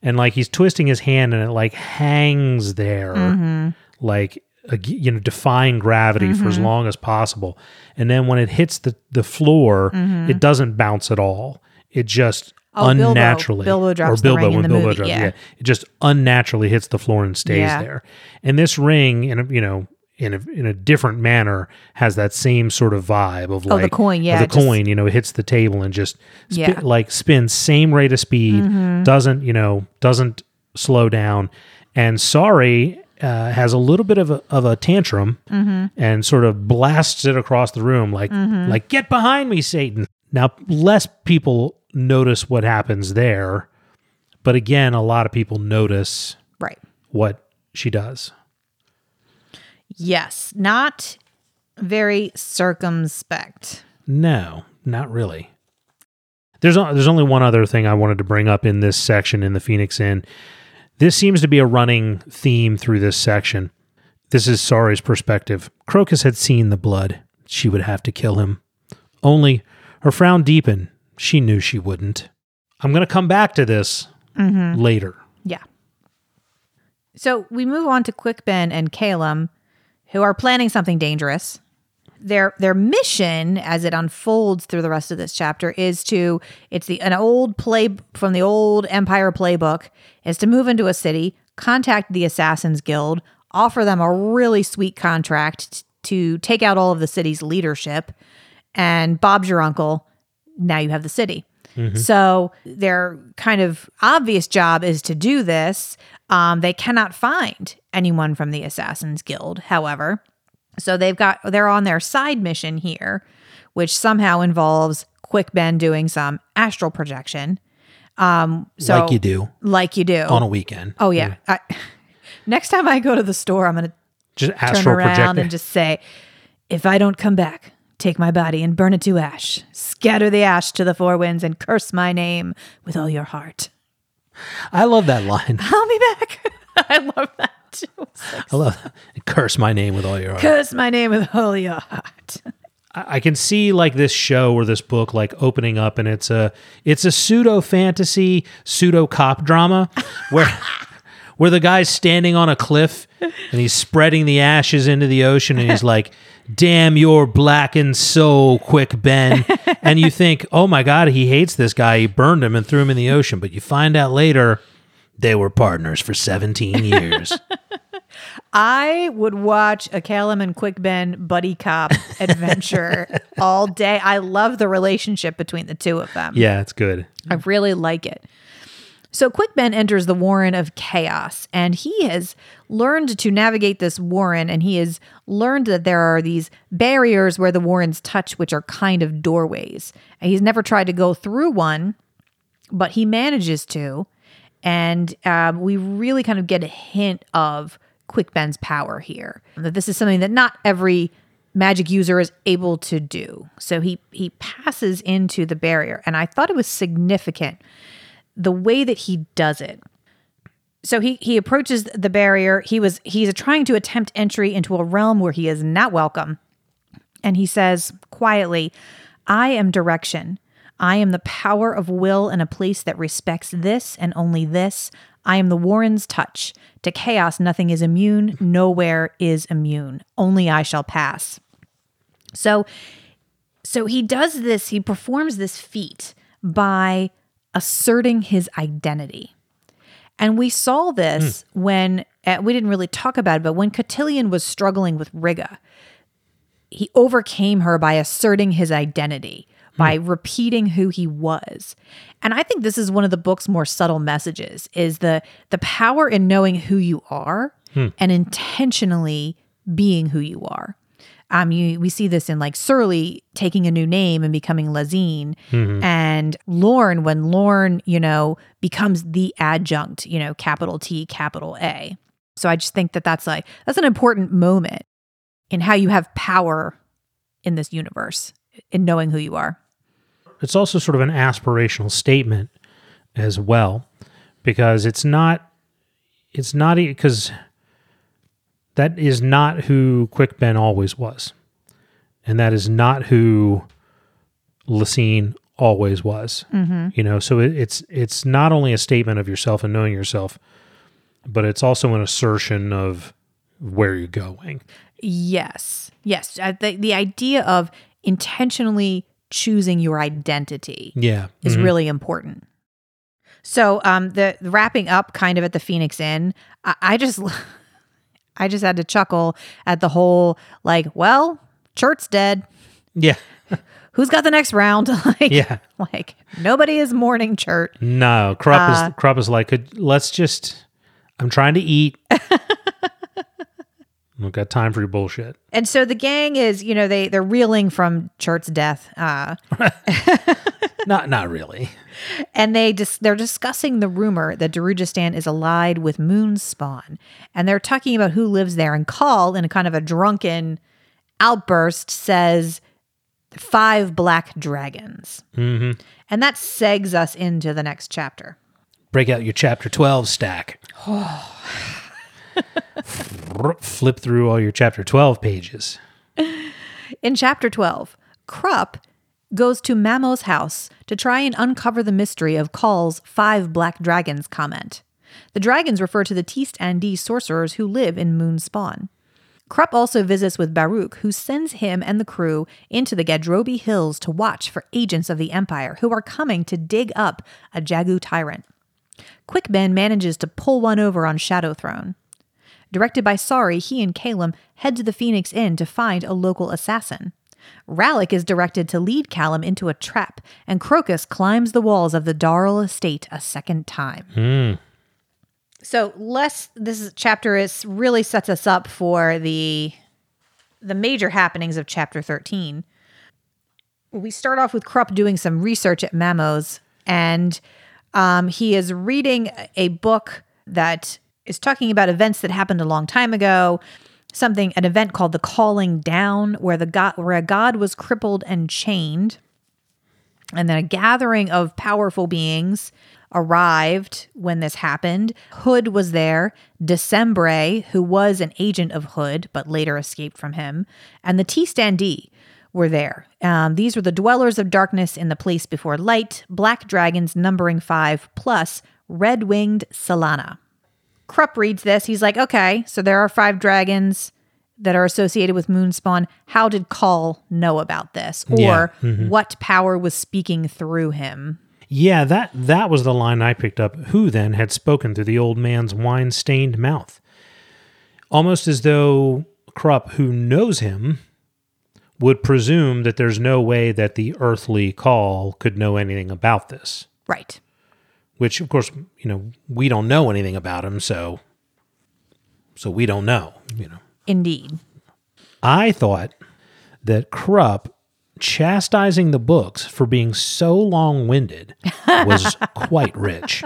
and like he's twisting his hand and it like hangs there like a, you know defying gravity for as mm-hmm. long as possible and then when it hits the the floor mm-hmm. it doesn't bounce at all it just Oh, unnaturally Bilbo drops or Bilbo ring in when the Bilbo movie, drops yeah. yeah it just unnaturally hits the floor and stays Yeah. there. And this ring, and you know, in a in a different manner, has that same sort of vibe of Oh, like the coin, yeah, the just- coin. You know, hits the table and just spi- Yeah. Mm-hmm. like spins same rate of speed. Doesn't you know? Doesn't slow down. And sorry. Uh, has a little bit of a, of a tantrum Mm-hmm. and sort of blasts it across the room like like get behind me satan now less people notice what happens there but again a lot of people notice Right. what she does. Yes. Not very circumspect. No, not really. There's there's only one other thing I wanted to bring up in this section in the Phoenix Inn. This seems to be a running theme through this section. This is Sorry's perspective. Crokus had seen the blood. She would have to kill him. Only her frown deepened. She knew she wouldn't. I'm going to come back to this mm-hmm. later. Yeah. So we move on to Quick Ben and Kalam, who are planning something dangerous. Their their mission, as it unfolds through the rest of this chapter, is to it's the an old play from the old Empire playbook is to move into a city, contact the Assassins Guild, offer them a really sweet contract to take out all of the city's leadership, and Bob's your uncle. Now you have the city. Mm-hmm. So their kind of obvious job is to do this. Um, they cannot find anyone from the Assassins Guild, however. So they've got they're on their side mission here, which somehow involves Quick Ben doing some astral projection. Um, so like you do like you do. on a weekend. oh yeah. I, next time I go to the store, I'm gonna Just turn astral around projector. and just say, "If I don't come back, take my body and burn it to ash. Scatter the ash to the four winds and curse my name with all your heart." I love that line. I'll be back. I love that too. I love curse my name with all your heart. Curse my name with all your heart. I I can see like this show or this book like opening up and it's a it's a pseudo fantasy, pseudo cop drama where where the guy's standing on a cliff and he's spreading the ashes into the ocean and he's like, "Damn your blackened soul, quick Ben." and you think, "Oh my god, he hates this guy. He burned him and threw him in the ocean." But you find out later they were partners for 17 years. I would watch a Kalam and Quick Ben buddy cop adventure all day. I love the relationship between the two of them. yeah, it's good. I really like it. So Quick Ben enters the Warren of Chaos, and he has learned to navigate this Warren, and he has learned that there are these barriers where the Warrens touch, which are kind of doorways. And he's never tried to go through one, but he manages to. And um, we really kind of get a hint of Quick Ben's power here. That this is something that not every magic user is able to do. So he he passes into the barrier, and I thought it was significant the way that he does it. So he he approaches the barrier. He was he's trying to attempt entry into a realm where he is not welcome. And he says quietly, I am direction. I am the power of will in a place that respects this and only this. I am the Warren's touch. To chaos, nothing is immune. Nowhere is immune. Only I shall pass. So, so he does this. He performs this feat by asserting his identity. And we saw this mm. when uh, we didn't really talk about it, but when Cotillion was struggling with Riga, he overcame her by asserting his identity, mm. by repeating who he was. And I think this is one of the book's more subtle messages is the the power in knowing who you are mm. and intentionally being who you are. Um, you, we see this in like Surly taking a new name and becoming Laseen, mm-hmm. and Lorn when Lorn, you know, becomes the adjunct, you know, capital T, capital A. So I just think that that's like that's an important moment in how you have power in this universe in knowing who you are. It's also sort of an aspirational statement as well, because it's not, it's not because that is not who Quick Ben always was. And that is not who Laseen always was. Mm-hmm. You know, so it, it's it's not only a statement of yourself and knowing yourself, but it's also an assertion of where you're going. Yes. Yes. Uh, the, the idea of intentionally choosing your identity yeah. is mm-hmm. really important. So um the wrapping up kind of at the Phoenix Inn, I, I just I just had to chuckle at the whole like, well, Chert's dead. Yeah. Who's got the next round? like, yeah. Like nobody is mourning Chert. No, Kruppe uh, is Kruppe is like, let's just. I'm trying to eat. I've got time for your bullshit. And so the gang is, you know, they they're reeling from Chert's death. Uh, not not really. And they just they're discussing the rumor that Darujhistan is allied with Moonspawn, and they're talking about who lives there. And Coll, in a kind of a drunken outburst, says five black dragons, mm-hmm. and that segs us into the next chapter. Break out your chapter twelve stack. Flip through all your chapter 12 pages. In chapter 12, Kruppe goes to Mamo's house to try and uncover the mystery of Coll's five black dragons comment. The dragons refer to the Tiste Andii sorcerers who live in Moonspawn. Kruppe also visits with Baruk, who sends him and the crew into the Gadrobi Hills to watch for agents of the Empire who are coming to dig up a Jagu tyrant. Quick Ben manages to pull one over on Shadow Throne. Directed by Sorry, he and Kalam head to the Phoenix Inn to find a local assassin. Rallick is directed to lead Kalam into a trap, and Crokus climbs the walls of the D'Arle estate a second time. Mm. So, less this chapter is really sets us up for the the major happenings of chapter 13. We start off with Kruppe doing some research at Mamos, and um, he is reading a book that is talking about events that happened a long time ago. Something, an event called the Calling Down, where the god, where a god was crippled and chained, and then a gathering of powerful beings arrived when this happened. Hood was there, Dessembrae, who was an agent of Hood but later escaped from him, and the Tiste Andii were there. Um, these were the dwellers of darkness in the place before light, black dragons numbering five, plus red winged Silanah. Kruppe reads this. He's like, okay, so there are five dragons that are associated with Moonspawn. How did Coll know about this? Or yeah. mm-hmm. what power was speaking through him? Yeah, that that was the line I picked up. Who then had spoken through the old man's wine-stained mouth? Almost as though Kruppe, who knows him, would presume that there's no way that the earthly Coll could know anything about this. Right which of course you know we don't know anything about him so so we don't know you know. Indeed. I thought that kruppe chastising the books for being so long-winded was quite rich.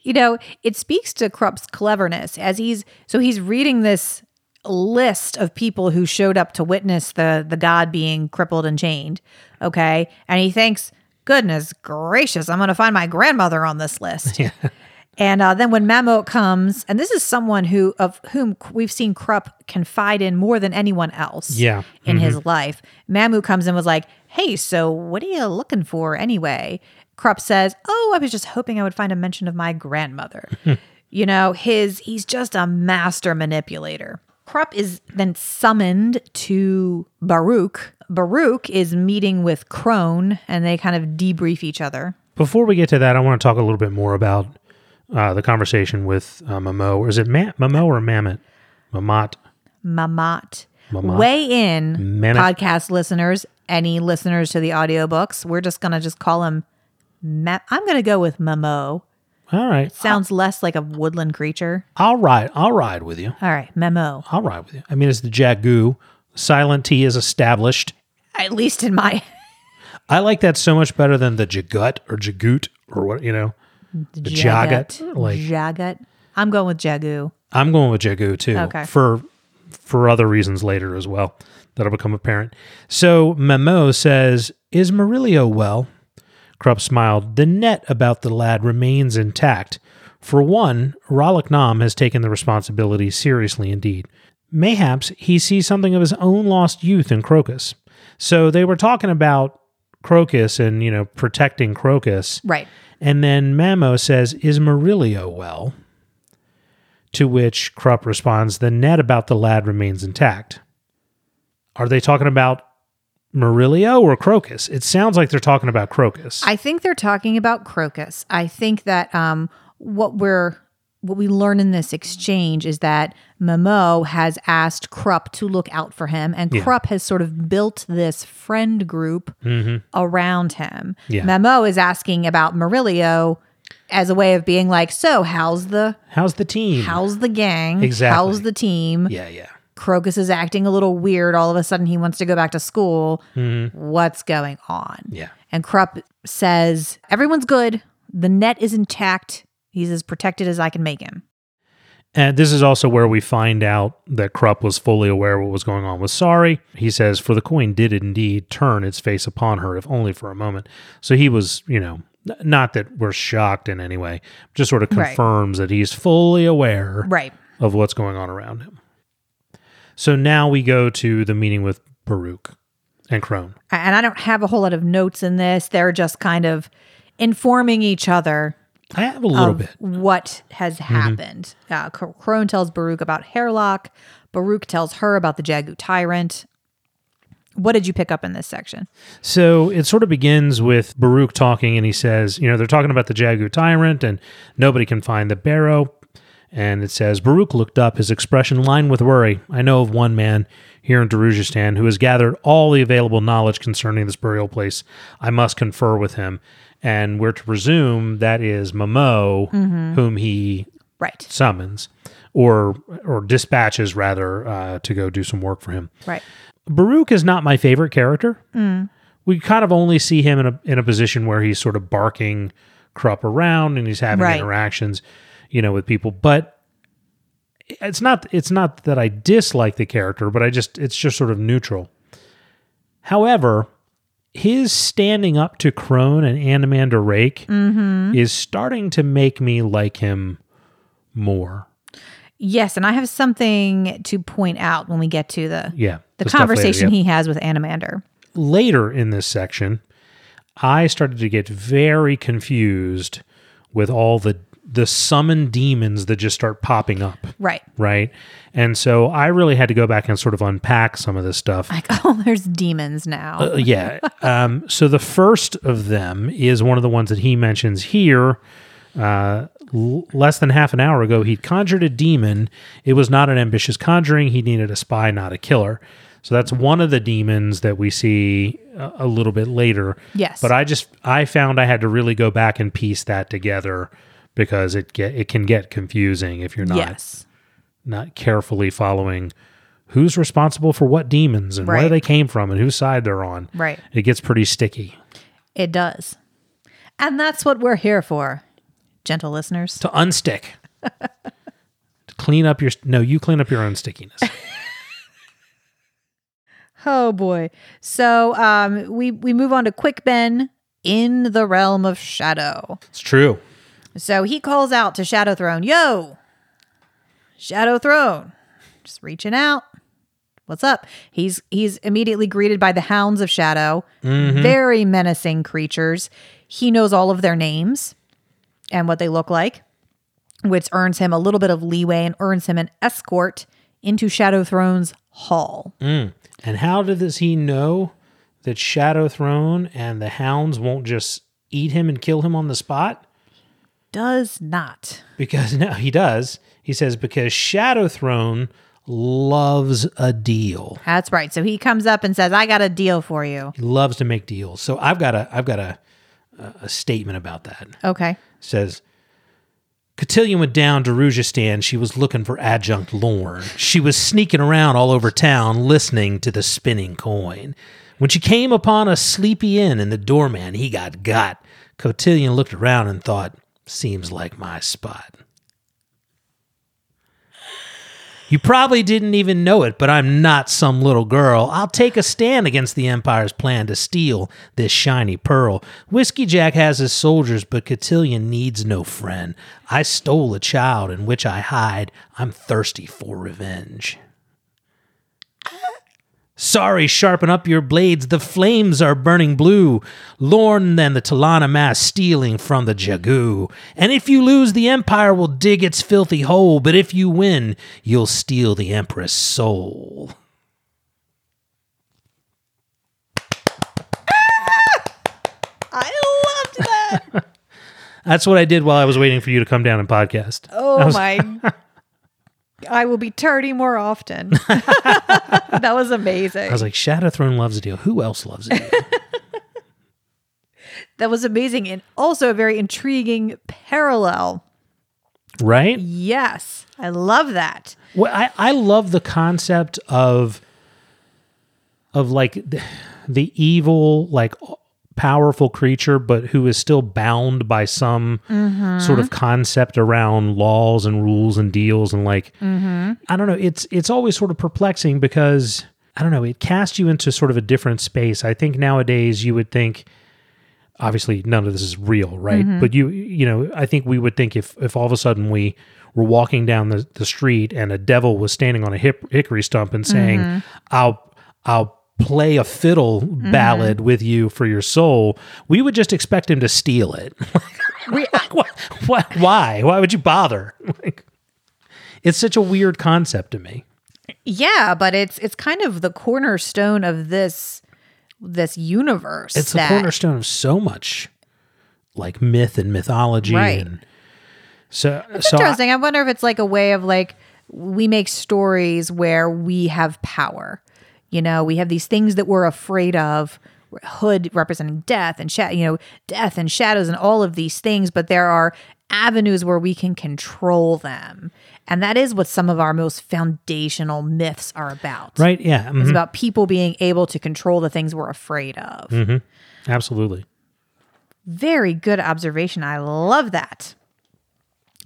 You know, it speaks to Kruppe's cleverness as he's so he's reading this list of people who showed up to witness the the god being crippled and chained. Okay, and he thinks, "Goodness gracious, I'm going to find my grandmother on this list." And uh, then when Mamo comes, and this is someone who of whom we've seen Kruppe confide in more than anyone else Yeah. in his life. Mamu comes and was like, Hey, so what are you looking for anyway? Kruppe says, Oh, I was just hoping I would find a mention of my grandmother. you know, his he's just a master manipulator. Kruppe is then summoned to Baruk. Baruk is meeting with Crone and they kind of debrief each other. Before we get to that, I want to talk a little bit more about uh, the conversation with uh, Momo. Or is it Ma- Momo or Mamet? Mamat. Mamat. Mamat. Weigh in, Mamet. podcast listeners, any listeners to the audiobooks. We're just going to just call him, Ma- I'm going to go with Memo. All right. Sounds less like a woodland creature. I'll ride. I'll ride with you. All right, Memo. I'll ride with you. I mean, it's the Jagu. Silent T is established. At least in my I like that so much better than the Jagut or Jagut or what, you know, the Jagat. Like, Jagat. I'm going with Jagu. I'm going with Jagu too. Okay. For for other reasons later as well that'll become apparent. So Memo says, "Is Murillo well?" Kruppe smiled. The net about the lad remains intact. For one, Rallick Nom has taken the responsibility seriously indeed. Mayhaps he sees something of his own lost youth in Crokus. So they were talking about Crokus and, you know, protecting Crokus. Right. And then Mamo says, Is Murillo well? To which Kruppe responds, The net about the lad remains intact. Are they talking about Murillo or Crokus? It sounds like they're talking about Crokus. I think they're talking about Crokus. I think that um, what we're what we learn in this exchange is that Memo has asked Kruppe to look out for him, and Kruppe has sort of built this friend group mm-hmm. around him. Yeah. Memo is asking about Murillo as a way of being like, "So, how's the How's the team? how's the gang? Exactly. How's the team?" yeah, yeah. Crokus is acting a little weird. All of a sudden, he wants to go back to school. Mm-hmm. What's going on? Yeah. And Kruppe says, Everyone's good. The net is intact. He's as protected as I can make him. And this is also where we find out that Kruppe was fully aware what was going on with Sorry. He says, For the coin did indeed turn its face upon her, if only for a moment. So he was, you know, not that we're shocked in any way, just sort of Right. confirms that he's fully aware Right. of what's going on around him. So now we go to the meeting with Baruk and Crone. And I don't have a whole lot of notes in this. They're just kind of informing each other I have a little bit. what has happened. Uh, Crone tells Baruk about Hairlock. Baruk tells her about the Jagu tyrant. What did you pick up in this section? So it sort of begins with Baruk talking, and he says, you know, they're talking about the Jagu tyrant, and nobody can find the barrow. And it says, Baruk looked up, his expression lined with worry. I know of one man here in Darujhistan who has gathered all the available knowledge concerning this burial place. I must confer with him. And we're to presume that is Momo, whom he Right. summons or or dispatches rather uh, to go do some work for him. Right. Baruk is not my favorite character. We kind of only see him in a in a position where he's sort of barking Kruppe around and he's having Right. interactions, you know, with people. But it's not it's not that I dislike the character, but I just it's just sort of neutral. However, his standing up to Crone and Anomander Rake mm-hmm. is starting to make me like him more. Yes, and I have something to point out when we get to the Yeah. the later, conversation yeah. he has with Anomander. later in this section, I started to get very confused with all the the summoned demons that just start popping up, Right. right? And so I really had to go back and sort of unpack some of this stuff. Like, oh, there's demons now. Uh, yeah. Um, so the first of them is one of the ones that he mentions here. Uh, l- less than half an hour ago, he'd conjured a demon. It was not an ambitious conjuring. He needed a spy, not a killer. So that's one of the demons that we see a, a little bit later. Yes. But I just I found I had to really go back and piece that together because it get it can get confusing if you're not yes. not carefully following who's responsible for what demons and where they came from and whose side they're on. Right. It gets pretty sticky. It does. And that's what we're here for gentle listeners. To unstick. to clean up your no, you clean up your own stickiness. Oh boy. So um, we we move on to Quick Ben in the realm of shadow. It's true. So he calls out to Shadow Throne, "Yo, Shadow Throne, just reaching out. What's up?" He's he's immediately greeted by the Hounds of Shadow, mm-hmm. very menacing creatures. He knows all of their names and what they look like, which earns him a little bit of leeway and earns him an escort into Shadow Throne's hall. Mm. And how does he know that Shadow Throne and the hounds won't just eat him and kill him on the spot? Does not. Because no, he does. He says because Shadow Throne loves a deal. That's right. So he comes up and says, "I got a deal for you." He loves to make deals. So I've got a I've got a a statement about that. Okay. says Cotillion went down to Rujistan. She was looking for adjunct Lorn. She was sneaking around all over town listening to the spinning coin. When she came upon a sleepy inn and the doorman, he got got. Cotillion looked around and thought, seems like my spot. You probably didn't even know it, but I'm not some little girl. I'll take a stand against the Empire's plan to steal this shiny pearl. Whiskey Jack has his soldiers, but Cotillion needs no friend. I stole a child in which I hide. I'm thirsty for revenge. Sorry, sharpen up your blades. The flames are burning blue. Lorn than the T'lan Imass stealing from the Jaghut. And if you lose, the Empire will dig its filthy hole. But if you win, you'll steal the Empress' soul. Ah! I loved that. That's what I did while I was waiting for you to come down and podcast. Oh my. I will be tardy more often. that was amazing. I was like, Shadow Throne loves a deal. Who else loves a deal? that was amazing and also a very intriguing parallel. right? Yes. I love that. Well, I, I love the concept of of like the, the evil, like powerful creature, but who is still bound by some mm-hmm. sort of concept around laws and rules and deals and like mm-hmm. I don't know. It's it's always sort of perplexing because I don't know. It casts you into sort of a different space. I think nowadays you would think obviously none of this is real, right? Mm-hmm. But you you know, I think we would think if if all of a sudden we were walking down the, the street and a devil was standing on a hip, hickory stump and saying, "I'll I'll play a fiddle mm-hmm. ballad with you for your soul," we would just expect him to steal it. We, what, what, why? Why would you bother? Like, it's such a weird concept to me. yeah, but it's it's kind of the cornerstone of this this universe. It's the cornerstone of so much like myth and mythology Right. and so so I- Interesting. I wonder if it's like a way of like we make stories where we have power. You know, we have these things that we're afraid of. Hood representing death and sha- you know death and shadows and all of these things, but there are avenues where we can control them, and that is what some of our most foundational myths are about. right yeah mhm. It's about people being able to control the things we're afraid of. absolutely Very good observation. I love that.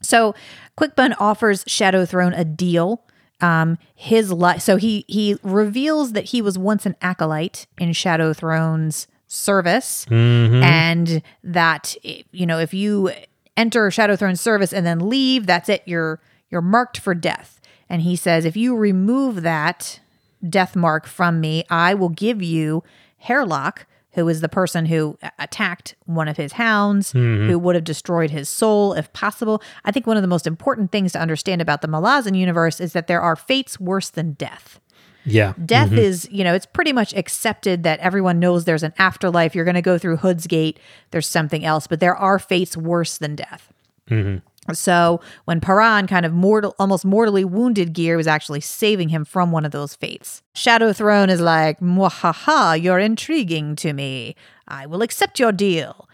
So, Quick Ben offers Shadow Throne a deal. Um, his life. So he he reveals that he was once an acolyte in Shadow Throne's service, and that you know if you enter Shadow Throne's service and then leave, that's it. You're you're marked for death. And he says, if you remove that death mark from me, I will give you Hairlock, who is the person who attacked one of his hounds, mm-hmm. who would have destroyed his soul if possible. I think one of the most important things to understand about the Malazan universe is that there are fates worse than death. yeah Death mm-hmm. is, you know, it's pretty much accepted that everyone knows there's an afterlife. You're going to go through Hood's Gate, there's something else, but there are fates worse than death. Mm-hmm. So when Paran kind of mortal, almost mortally wounded Gear was actually saving him from one of those fates. Shadow Throne is like, Mwahaha, you're intriguing to me. I will accept your deal.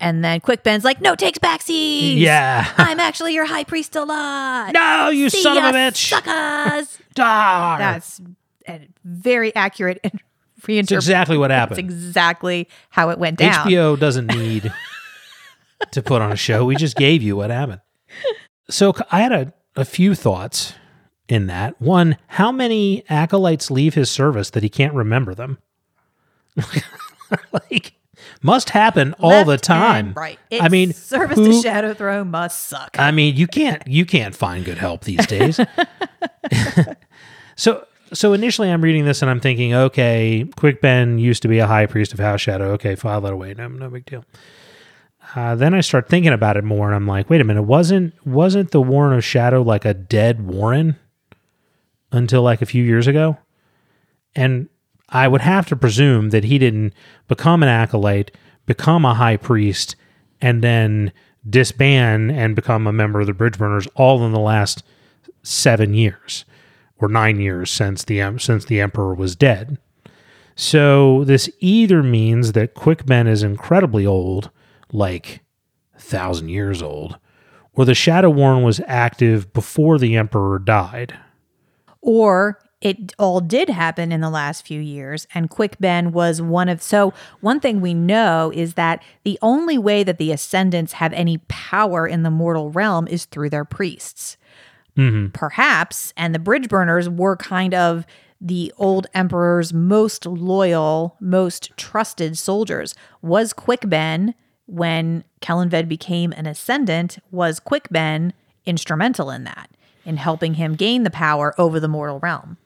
And then Quick Ben's like, no takes backsies. Yeah. I'm actually your high priest alive. no you See son of a bitch Suckers. Dar! That's a very accurate and That's reinterpretation. exactly what That's happened exactly how it went down. HBO doesn't need to put on a show. We just gave you what happened. So I had a, a few thoughts in that. One, how many acolytes leave his service that he can't remember them? like, must happen all Left the time. right. I mean, service who- to Shadow Throne must suck. I mean, you can't you can't find good help these days. so so initially I'm reading this and I'm thinking, okay, Quick Ben used to be a high priest of House Shadow. Okay, file that away. No, no big deal. Uh, then I start thinking about it more and I'm like, wait a minute, wasn't wasn't the Warren of Shadow like a dead Warren until like a few years ago? And I would have to presume that he didn't become an acolyte, become a high priest, and then disband and become a member of the Bridgeburners all in the last seven years or nine years since the since the emperor was dead. So this either means that Quick Ben is incredibly old, like a thousand years old, or the Shadow Warren was active before the emperor died. or it all did happen in the last few years and quick ben was one of so one thing we know is that the only way that the ascendants have any power in the mortal realm is through their priests. Hmm perhaps and the Bridgeburners were kind of the old emperor's most loyal most trusted soldiers. Was quick ben when kellanved became an ascendant was quick ben instrumental in that in helping him gain the power over the mortal realm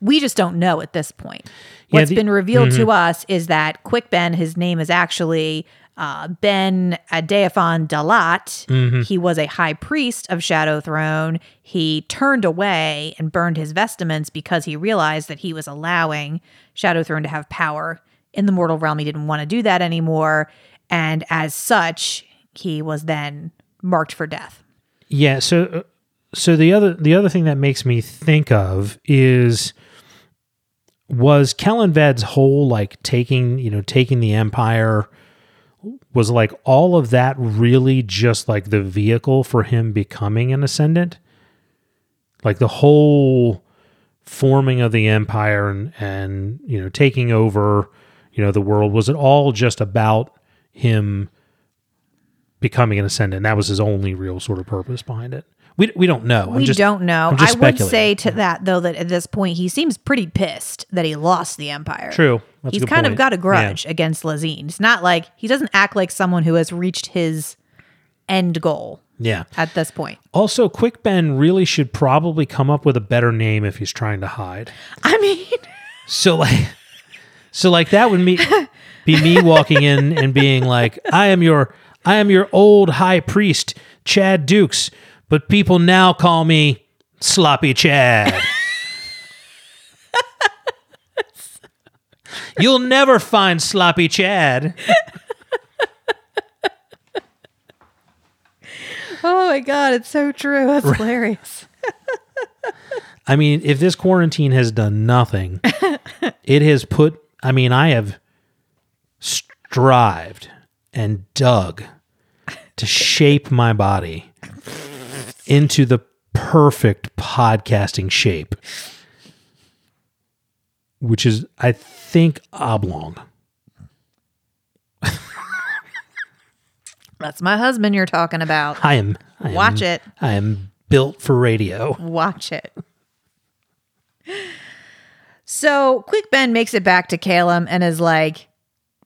we just don't know at this point. Yeah, What's the- been revealed to us is that Quick Ben, his name is actually uh, Ben Adaephon Delat. He was a high priest of Shadow Throne. He turned away and burned his vestments because he realized that he was allowing Shadow Throne to have power in the mortal realm. He didn't want to do that anymore. And as such, he was then marked for death. Yeah, so uh, so the other the other thing that makes me think of is was Kellanved's whole like taking, you know, taking the empire was like all of that really just like the vehicle for him becoming an ascendant? Like the whole forming of the empire and and you know taking over, you know, the world was it all just about him becoming an ascendant? That was his only real sort of purpose behind it. We, we don't know. I'm we just- don't know. I would say to that though that at this point he seems pretty pissed that he lost the empire. True. That's He's kind of got a Yeah. grudge against Laseen. It's not like he doesn't act like someone who has reached his end goal Yeah. at this point. Also, Quick Ben really should probably come up with a better name if he's trying to hide. I mean, So like, so like that would be be me walking in and being like, "I am your I am your old high priest, Chad Dukes, but people now call me Sloppy Chad." You'll never find Sloppy Chad. oh my god, it's so true. That's hilarious. I mean, if this quarantine has done nothing, it has put, I mean, I have strived and dug to shape my body into the perfect podcasting shape, which is, I think, oblong. That's my husband you're talking about. I am, I am Watch it. I am built for radio. Watch it. So Quick Ben makes it back to Kalam and is like,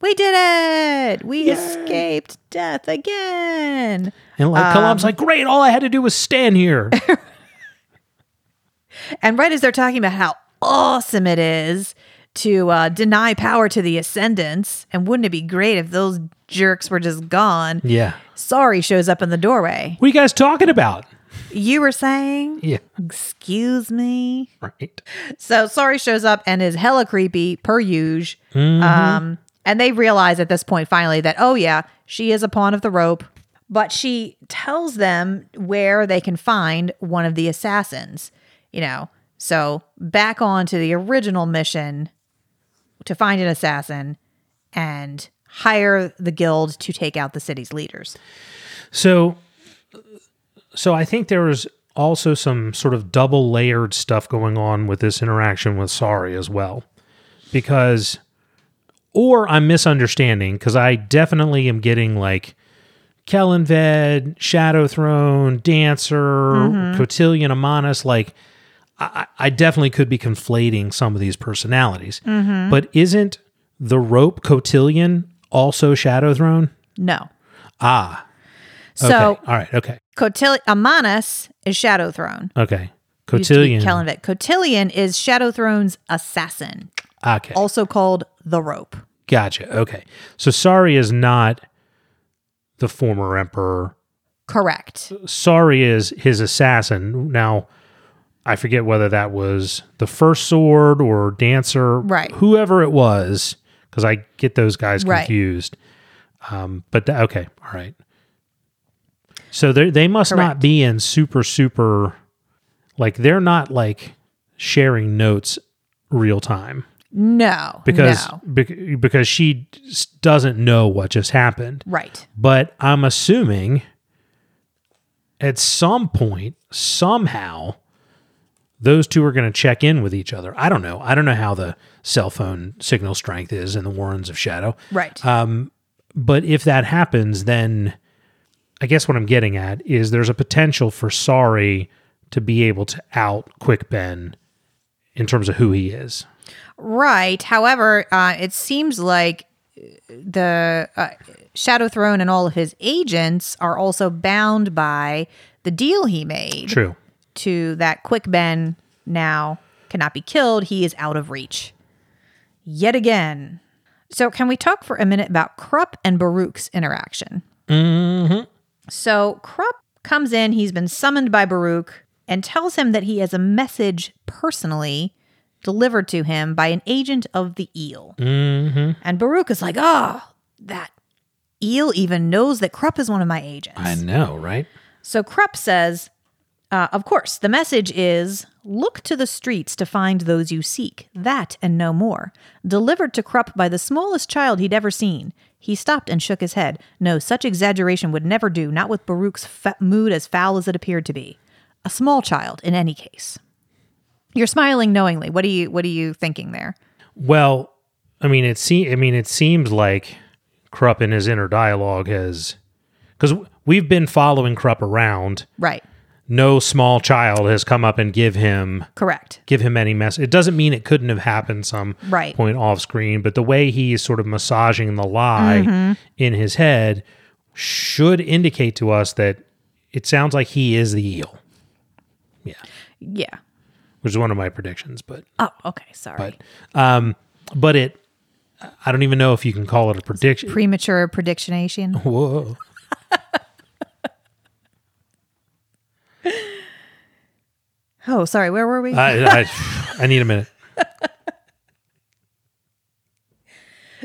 We did it! We escaped death again. And like, Kalam's like, great, all I had to do was stand here. And right as they're talking about how awesome it is to uh, deny power to the ascendants, and wouldn't it be great if those jerks were just gone? yeah. Sorry shows up in the doorway. What are you guys talking about? You were saying, Yeah. excuse me. Right. So sorry shows up and is hella creepy per usual. Mm-hmm. Um, and they realize at this point finally that oh yeah, she is a pawn of the rope. But she tells them where they can find one of the assassins. You know, so back on to the original mission to find an assassin and hire the guild to take out the city's leaders. So, so I think there was also some sort of double layered stuff going on with this interaction with Sorry as well, because, or I'm misunderstanding because I definitely am getting like Kellanved, Shadow Throne, Dancer, Cotillion, Ammanas, like I, I definitely could be conflating some of these personalities. But isn't the rope Cotillion also Shadow Throne? No. Ah. Okay. So all right. Okay. Cotillion, Ammanas is Shadow Throne. Okay. Used to be Cotillion. Kellanved. Cotillion is Shadow Throne's assassin, okay. also called the Rope. Gotcha. Okay. So Sorry is not the former emperor. Correct. Sorry is his assassin. Now, I forget whether that was the first sword or dancer, Right. Whoever it was, because I get those guys Right. confused. Um, but th- okay, all right. So they they must not be in super super, like they're not like sharing notes real time No. because no. bec- because she doesn't know what just happened. Right. But I'm assuming at some point, somehow, those two are going to check in with each other. I don't know. I don't know how the cell phone signal strength is in the Warrens of Shadow. Right. Um, But if that happens, then I guess what I'm getting at is there's a potential for Sorry to be able to out Quick Ben in terms of who he is. Right. However, uh, it seems like the uh, Shadow Throne and all of his agents are also bound by the deal he made True. to that Quick Ben now cannot be killed. He is out of reach. Yet again. So, can we talk for a minute about Kruppe and Baruk's interaction? Mm-hmm. So, Kruppe comes in, he's been summoned by Baruk, and tells him that he has a message personally delivered to him by an agent of the eel. Mm-hmm. And Baruk is like, oh, that eel even knows that Kruppe is one of my agents. I know, right? So Kruppe says, uh, of course, the message is look to the streets to find those you seek, that and no more. Delivered to Kruppe by the smallest child he'd ever seen. He stopped and shook his head. No, such exaggeration would never do, not with Baruk's fa- mood as foul as it appeared to be. A small child, in any case. You're smiling knowingly. What are you What are you thinking there? Well, I mean, it se- I mean, it seems like Kruppe in his inner dialogue has, because we've been following Kruppe around. Right. No small child has come up and give him Correct. give him any mess. It doesn't mean it couldn't have happened some Right. point off screen, but the way he's sort of massaging the lie Mm-hmm. in his head should indicate to us that it sounds like he is the eel. Yeah, Yeah. Which is one of my predictions, but Oh, okay. Sorry. but um, but it. I don't even know if you can call it a prediction. Premature predictionation. Whoa. Oh, sorry. Where were we? I, I, I need a minute.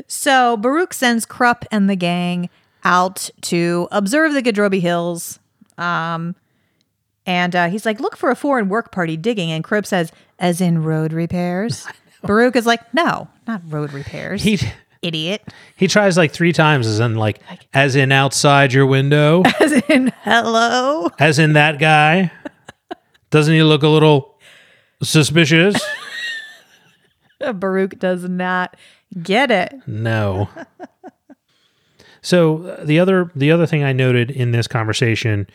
So Baruk sends Kruppe and the gang out to observe the Gadrobi Hills. Um, and uh, he's like, look for a foreign work party digging. And Kruppe says, as in road repairs. Baruk is like, no, not road repairs. He Idiot. he tries like three times, as in like as in outside your window, As in, hello. as in that guy. Doesn't he look a little suspicious? Baruk does not get it. No. So uh, the other the other thing I noted in this conversation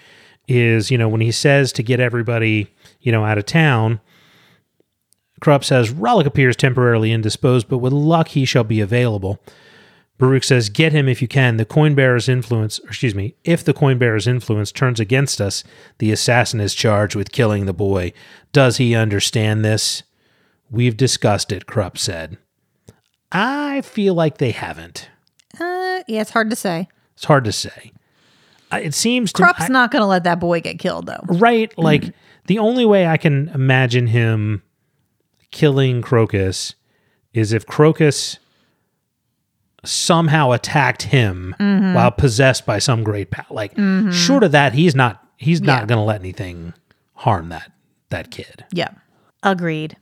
is, you know, when he says to get everybody, you know, out of town, Kruppe says Rallick appears temporarily indisposed, but with luck he shall be available. Baruk says, "Get him if you can. The coin bearer's influence, or excuse me, if the coin bearer's influence turns against us, the assassin is charged with killing the boy. Does he understand this? We've discussed it." Kruppe said. I feel like they haven't. Uh, yeah, it's hard to say. It's hard to say. It seems to Kruppe's I- not going to let that boy get killed, though. right. Mm. Like the only way I can imagine him killing Crokus is if Crokus somehow attacked him mm-hmm. while possessed by some great power. Like mm-hmm. short of that, he's not. He's Yeah. not going to let anything harm that that kid. Yeah. Agreed.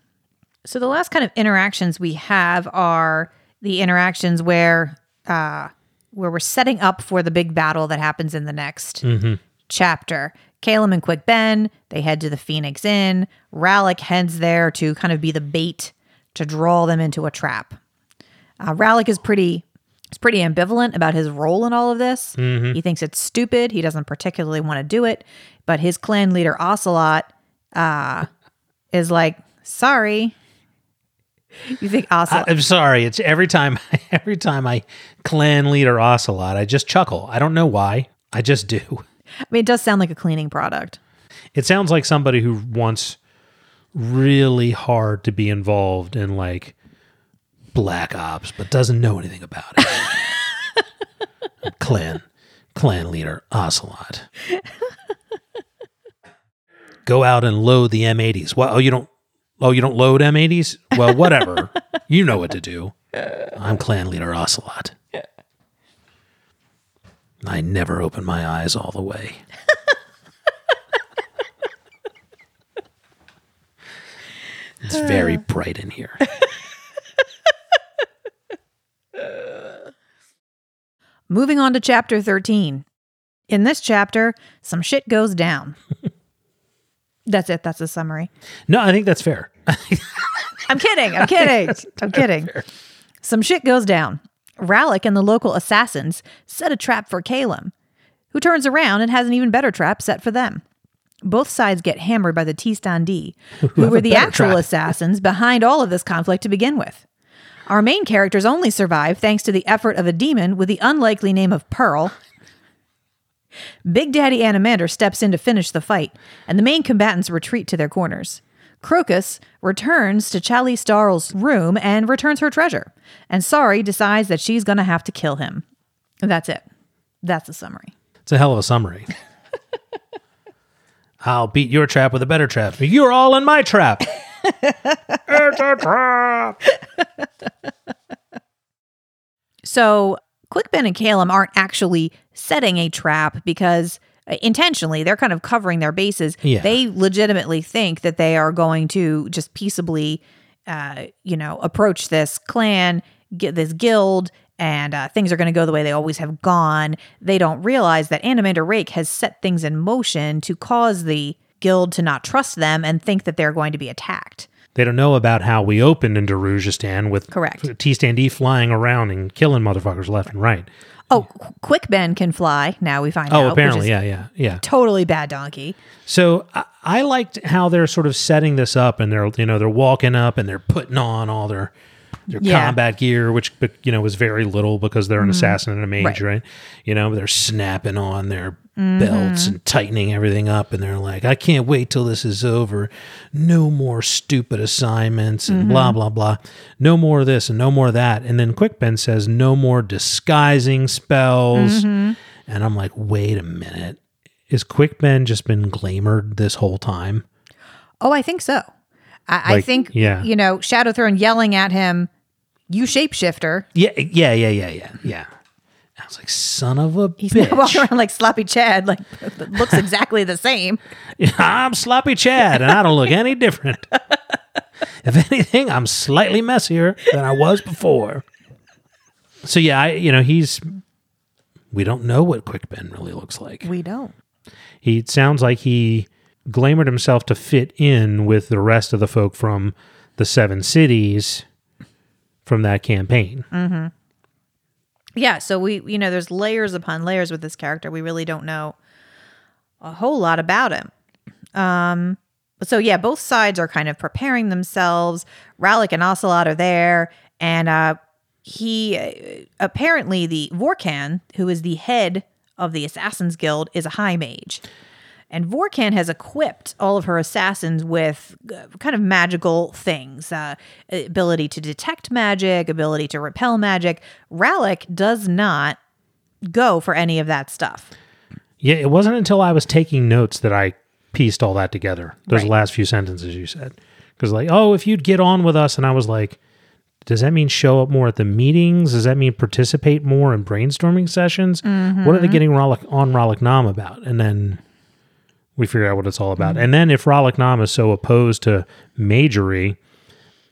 So the last kind of interactions we have are the interactions where uh where we're setting up for the big battle that happens in the next chapter. Kalam and Quick Ben, they head to the Phoenix Inn. Rallick heads there to kind of be the bait to draw them into a trap. Uh, Rallick is pretty is pretty ambivalent about his role in all of this. Mm-hmm. He thinks it's stupid. He doesn't particularly want to do it. But his clan leader, Ocelot, uh, is like, sorry. You think Ocelot? I, am sorry. It's every time, every time I clan leader Ocelot, I just chuckle. I don't know why. I just do. I mean, it does sound like a cleaning product. It sounds like somebody who wants really hard to be involved in like black ops, but doesn't know anything about it. clan, clan leader Ocelot. Go out and load the M80s. Well, oh, you don't. Oh, you don't load M80s? Well, whatever. you know what to do. I'm clan leader Ocelot. I never open my eyes all the way. It's very uh. bright in here. Moving on to chapter 13. In this chapter, some shit goes down. That's it. That's the summary. No, I think that's fair. I'm kidding. I'm kidding. I'm kidding. Some shit goes down. Rallick and the local assassins set a trap for Kalam, who turns around and has an even better trap set for them. Both sides get hammered by the Tiste Andii, who have were the actual trap. assassins behind all of this conflict to begin with. Our main characters only survive thanks to the effort of a demon with the unlikely name of Pearl. Big Daddy Anomander steps in to finish the fight, and the main combatants retreat to their corners. Crokus returns to Challice D'Arle's room and returns her treasure, and Sorry decides that she's going to have to kill him. That's it. That's the summary. It's a hell of a summary. I'll beat your trap with a better trap. You're all in my trap. it's a trap. So Quick Ben and Kalam aren't actually setting a trap because uh, intentionally they're kind of covering their bases. Yeah. They legitimately think that they are going to just peaceably, uh, you know, approach this clan, get this guild, and uh, things are going to go the way they always have gone. They don't realize that Anomander Rake has set things in motion to cause the guild to not trust them and think that they're going to be attacked. They don't know about how we opened in Darujhistan with Correct. Tiste Andii flying around and killing motherfuckers left and right. Oh, Quick Quickben can fly. Now we find oh, out. Oh, which apparently, yeah, yeah, yeah. Totally bad donkey. So I, I liked how they're sort of setting this up, and they're you know they're walking up and they're putting on all their their Yeah. Mm-hmm. combat gear, which you know was very little because they're an assassin and a mage, Right. right. You know they're snapping on their Mm-hmm. belts and tightening everything up, and they're like, I can't wait till this is over. No more stupid assignments and blah Mm-hmm. blah blah. No more of this and no more of that. And then Quick Ben says no more disguising spells, Mm-hmm. and I'm like, wait a minute. Is Quick Ben just been glamored this whole time? Oh, I think so. I, I think, yeah. you know, Shadowthrone yelling at him, you shapeshifter. Yeah, yeah, yeah, yeah, yeah, yeah. I was like, son of a He's not walking around like sloppy Chad, like looks exactly the same. I'm sloppy Chad, and I don't look any different. if anything, I'm slightly messier than I was before. So yeah, I, you know, he's. We don't know what Quick Ben really looks like. We don't. He it sounds like he glamored himself to fit in with the rest of the folk from the seven cities from that campaign. Yeah, so we, you know, there's layers upon layers with this character. We really don't know a whole lot about him. Um, so yeah, both sides are kind of preparing themselves. Rallick and Ocelot are there, and uh, he uh, apparently the Vorkan, who is the head of the Assassins Guild, is a high mage. And Vorkan has equipped all of her assassins with uh, kind of magical things uh, ability to detect magic, ability to repel magic. Rallick does not go for any of that stuff. Yeah, it wasn't until I was taking notes that I pieced all that together. Those Right. last few sentences you said. Because, like, oh, if you'd get on with us, and I was like, does that mean show up more at the meetings? Does that mean participate more in brainstorming sessions? What are they getting Rallick, on Rallick Nom about? And then we figure out what it's all about. Mm-hmm. And then if Rallick Nom is so opposed to magery,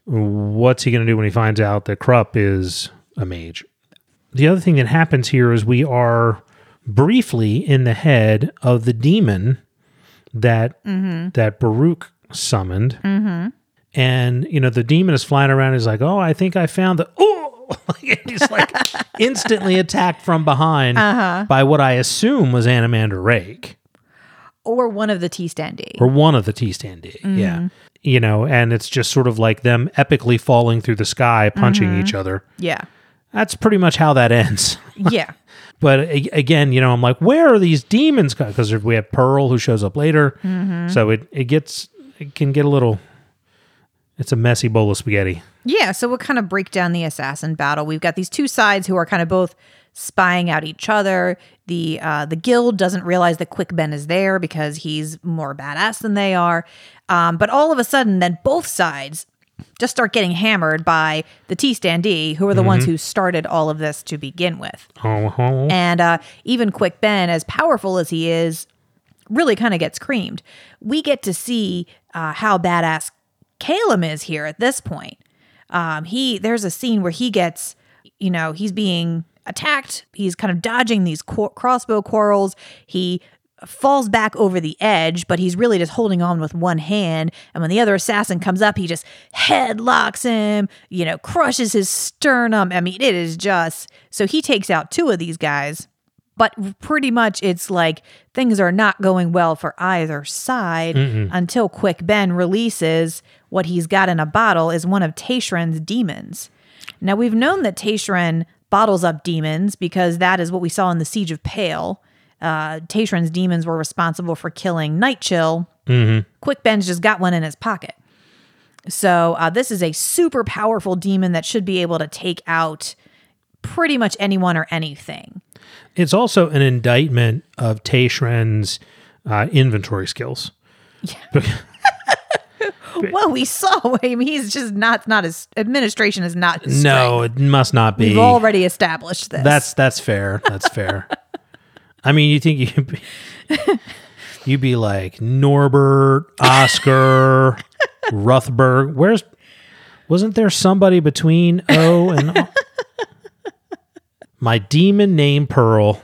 what's he going to do when he finds out that Kruppe is a mage? The other thing that happens here is we are briefly in the head of the demon that mm-hmm. that Baruk summoned. Mm-hmm. And you know, the demon is flying around. He's like, "Oh, I think I found the oh." He's like instantly attacked from behind Uh-huh. by what I assume was Anomander Rake Or one of the Tiste Andii. or one of the Tiste Andii. Mm-hmm. Yeah. You know, and it's just sort of like them epically falling through the sky, punching Mm-hmm. each other. Yeah. That's pretty much how that ends. Yeah. But again, you know, I'm like, where are these demons? Because we have Pearl who shows up later, Mm-hmm. so it it gets it can get a little. It's a messy bowl of spaghetti. Yeah, so we'll kind of break down the assassin battle. We've got these two sides who are kind of both spying out each other. The uh, the guild doesn't realize that Quick Ben is there because he's more badass than they are. Um, but all of a sudden, then both sides just start getting hammered by the Tiste Andii, who are the ones who started all of this to begin with. Oh. And uh, even Quick Ben, as powerful as he is, really kind of gets creamed. We get to see uh, how badass Kalam is here at this point. Um, he there's a scene where he gets, you know, he's being attacked. He's kind of dodging these crossbow quarrels. He falls back over the edge, but he's really just holding on with one hand. And when the other assassin comes up, he just headlocks him, you know, crushes his sternum. I mean, it is just so he takes out two of these guys. But pretty much it's like things are not going well for either side until Quick Ben releases what he's got in a bottle is one of Tayschrenn's demons. Now we've known that Tayschrenn bottles up demons because that is what we saw in the Siege of Pale. Uh, Tayschrenn's demons were responsible for killing Night Chill. Quick Ben's just got one in his pocket. So uh, this is a super powerful demon that should be able to take out pretty much anyone or anything. It's also an indictment of Tayschrenn's uh, inventory skills. Well, we saw. I mean, he's just not not his administration is not his No, strength. it must not be. We've already established this. That's that's fair. That's fair. I mean, you think you'd be, you'd be like Norbert, Oscar, Ruthberg. Where's wasn't there somebody between O and O? my demon name Pearl?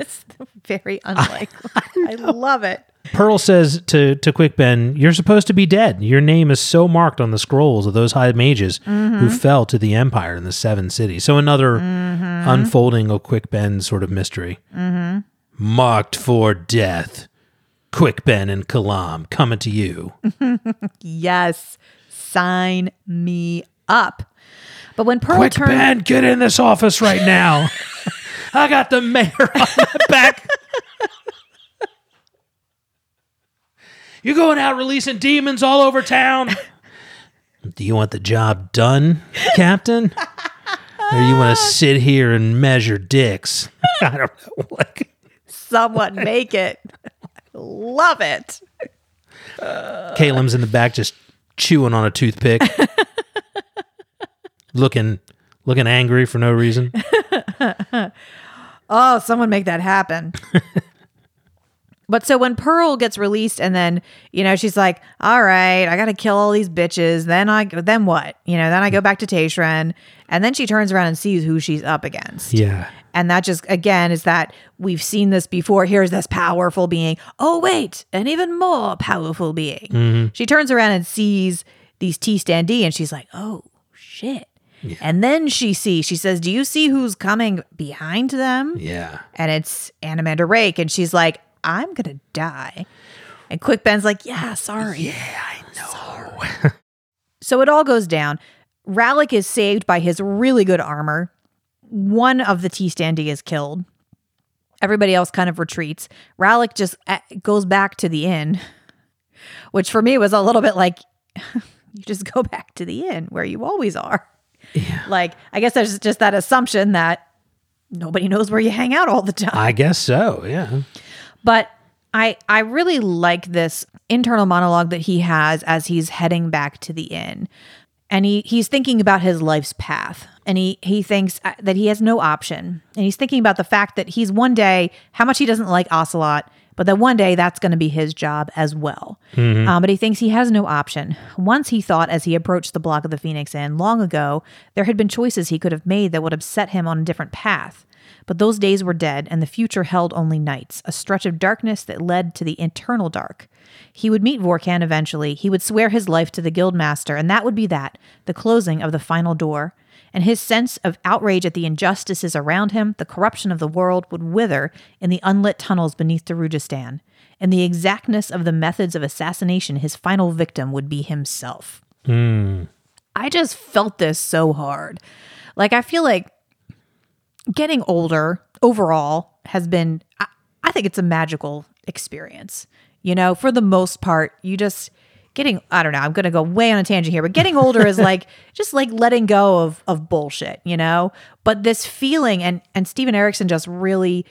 It's very unlikely. I love it. Pearl says to to Quick Ben, "You're supposed to be dead. Your name is so marked on the scrolls of those high mages who mm-hmm. fell to the Empire in the Seven Cities." So another mm-hmm. unfolding of Quick Ben's sort of mystery, mm-hmm. marked for death. Quick Ben and Kalam coming to you. Yes, sign me up. But when Pearl Quick turns, Ben, get in this office right now. I got the mayor on my back. You're going out releasing demons all over town. Do you want the job done, Captain? or you want to sit here and measure dicks? I don't know. Like, someone make it. love it. Kalam's in the back just chewing on a toothpick. looking looking angry for no reason. Oh, someone make that happen. But so when Pearl gets released and then, you know, she's like, "All right, I got to kill all these bitches." Then I then what? You know, then I go back to Tayschrenn and then she turns around and sees who she's up against. Yeah. And that just again is that we've seen this before. Here's this powerful being. Oh, wait, an even more powerful being. Mm-hmm. She turns around and sees these Tiste Andii and she's like, oh shit. And then she sees, she says, Do you see who's coming behind them? Yeah. And it's Anomander Rake. And she's like, I'm gonna die. And Quick Ben's like, Yeah, sorry. Yeah, I know. so it all goes down. Rallick is saved by his really good armor. One of the Tiste Andii is killed. Everybody else kind of retreats. Rallick just uh, goes back to the inn, which for me was a little bit like, you just go back to the inn where you always are. Like, I guess there's just that assumption that nobody knows where you hang out all the time. I guess so. Yeah. But I I really like this internal monologue that he has as he's heading back to the inn. And he he's thinking about his life's path. And he he thinks uh, that he has no option. And he's thinking about the fact that he's one day how much he doesn't like Ocelot, but that one day that's going to be his job as well. Um, but he thinks he has no option. Once he thought as he approached the block of the Phoenix Inn long ago, there had been choices he could have made that would have set him on a different path. But those days were dead, and the future held only nights, a stretch of darkness that led to the eternal dark. He would meet Vorkan eventually. He would swear his life to the Guildmaster, and that would be that, the closing of the final door. and his sense of outrage at the injustices around him, the corruption of the world, would wither in the unlit tunnels beneath Darujhistan. In the exactness of the methods of assassination, his final victim would be himself. Hmm. I just felt this so hard. Like, I feel like getting older overall has been, I, I think it's a magical experience. You know, for the most part, you just getting, I don't know, I'm going to go way on a tangent here, but getting older is like just like letting go of, of bullshit, you know? But this feeling, and, and Steven Erikson just really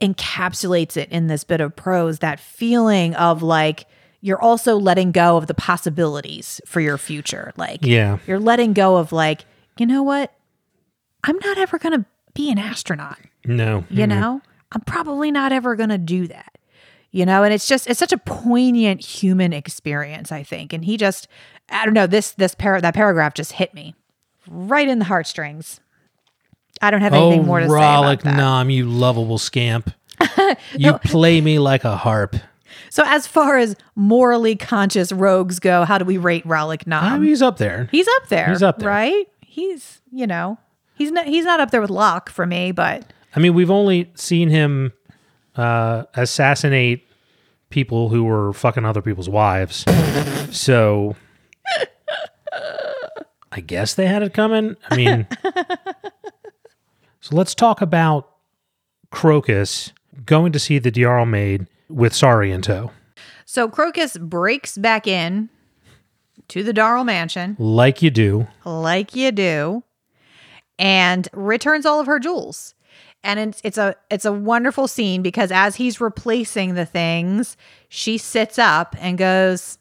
encapsulates it in this bit of prose that feeling of like, you're also letting go of the possibilities for your future. Like, Yeah. you're letting go of like, you know what? I'm not ever going to be an astronaut, No. you know? I'm probably not ever going to do that. You know, and it's just it's such a poignant human experience, I think. And he just I don't know, this this par- that paragraph just hit me right in the heartstrings. I don't have anything oh, more to say Rallick about oh, that. Nom, you lovable scamp. you play me like a harp. So as far as morally conscious rogues go, how do we rate Rallick Nom? mean, oh, he's up there. he's up there. he's up there. Right? He's, you know, he's not he's not up there with Locke for me, but I mean, we've only seen him uh, assassinate people who were fucking other people's wives. So I guess they had it coming. I mean, so let's talk about Crokus going to see the D'Arle maid with Sorry in tow, so Crokus breaks back in to the D'Arle mansion like you do. like you do and returns all of her jewels. And it's it's a it's a wonderful scene because as he's replacing the things, she sits up and goes,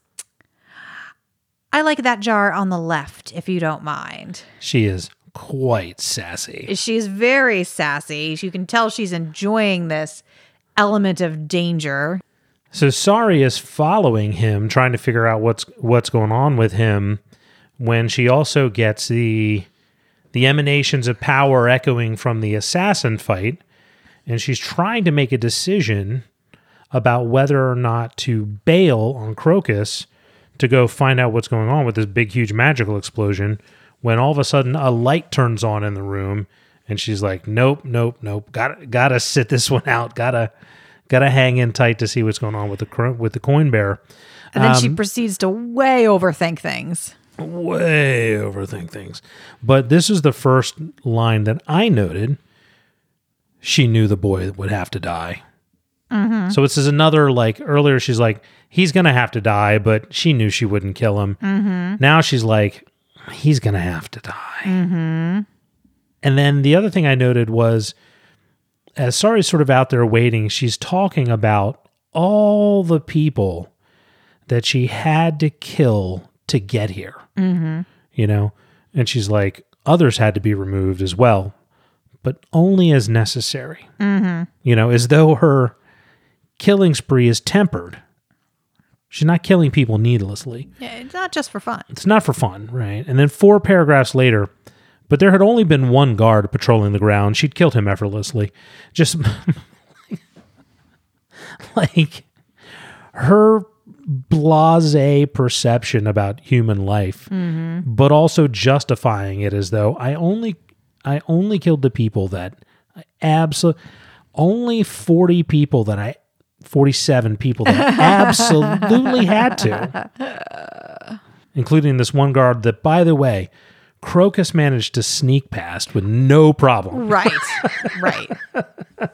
I like that jar on the left, if you don't mind. She is quite sassy. She's very sassy. You can tell she's enjoying this element of danger. So Sorry is following him, trying to figure out what's what's going on with him. When she also gets the the emanations of power echoing from the assassin fight, and she's trying to make a decision about whether or not to bail on Crokus to go find out what's going on with this big, huge magical explosion. When all of a sudden a light turns on in the room, and she's like, "Nope, nope, nope. Gotta gotta sit this one out. Gotta." Got to hang in tight to see what's going on with the with the coin bear. And then Um, she proceeds to way overthink things. Way overthink things. But this is the first line that I noted. She knew the boy would have to die. Mm-hmm. So this is another like earlier. She's like, he's gonna have to die, but she knew she wouldn't kill him. Mm-hmm. Now she's like, he's gonna have to die. Mm-hmm. And then the other thing I noted was as Sorry's sort of out there waiting, she's talking about all the people that she had to kill to get here. Mm-hmm. You know? And she's like, others had to be removed as well, but only as necessary. Mm-hmm. You know, as though her killing spree is tempered. She's not killing people needlessly. Yeah, it's not just for fun. It's not for fun, right? And then four paragraphs later, but there had only been one guard patrolling the ground. She'd killed him effortlessly. Just like her blase perception about human life, mm-hmm. but also justifying it as though I only I only killed the people that I absolutely only 40 people that I 47 people that I absolutely had to including this one guard that, by the way, Crokus managed to sneak past with no problem. Right. right.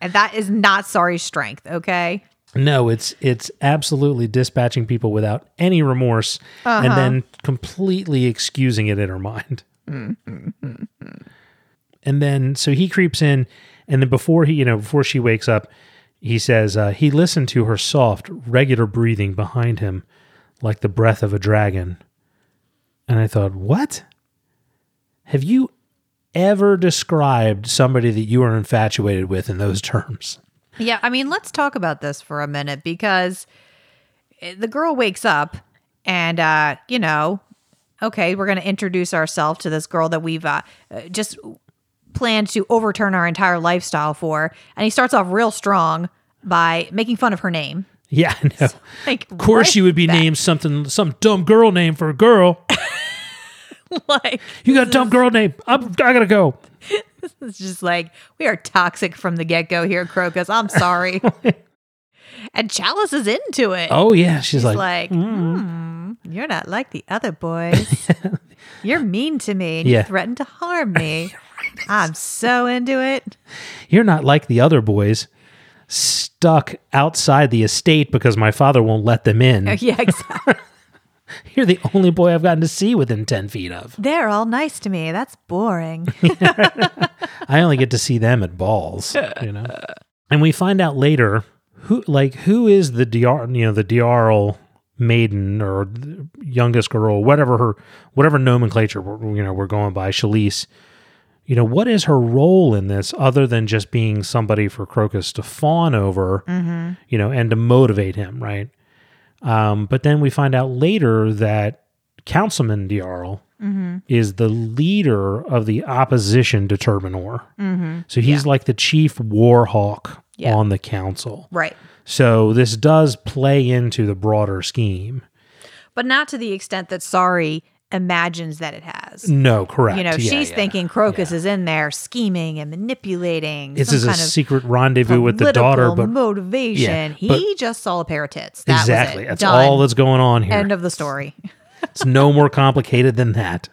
And that is not sorry strength, okay? No, it's it's absolutely dispatching people without any remorse and then completely excusing it in her mind. and then so he creeps in and then before he, you know, before she wakes up, he says uh, he listened to her soft, regular breathing behind him like the breath of a dragon. And I thought, "What? Have you ever described somebody that you are infatuated with in those terms?" Yeah, I mean, let's talk about this for a minute because eh, the girl wakes up and, uh, you know, okay, we're going to introduce ourselves to this girl that we've uh, just planned to overturn our entire lifestyle for. And he starts off real strong by making fun of her name. Yeah, I know. Like, Of course, you would be the- named something, some dumb girl name for a girl. like You got a dumb girl name. I'm, I gotta go. it's just like we are toxic from the get go here, Crokus. I'm sorry. and Challice is into it. Oh yeah, she's, She's like, like, hmm, you're not like the other boys. you're mean to me and Yeah. you threaten to harm me. I'm so into it. you're not like the other boys, stuck outside the estate because my father won't let them in. Yeah, exactly. You're the only boy I've gotten to see within ten feet of. They're all nice to me. That's boring. I only get to see them at balls, you know. And we find out later who, like, who is the Diar, you know, the D'Arle maiden or youngest girl, whatever her, whatever nomenclature we're, you know we're going by, Challice. You know, what is her role in this other than just being somebody for Crokus to fawn over, mm-hmm. you know, and to motivate him, right? Um, but then we find out later that Councilman D'Arle is the leader of the opposition to Turban Orr. So he's like the chief war hawk Yeah. on the council. right. So this does play into the broader scheme. But not to the extent that Sorry imagines that it has. No, correct. You know, Yeah, she's yeah. thinking Crokus is in there scheming and manipulating. This is a secret rendezvous with the daughter, but motivation. Yeah, but- he just saw a pair of tits. That exactly. Was it. That's Done. all that's going on here. End of the story. It's no more complicated than that.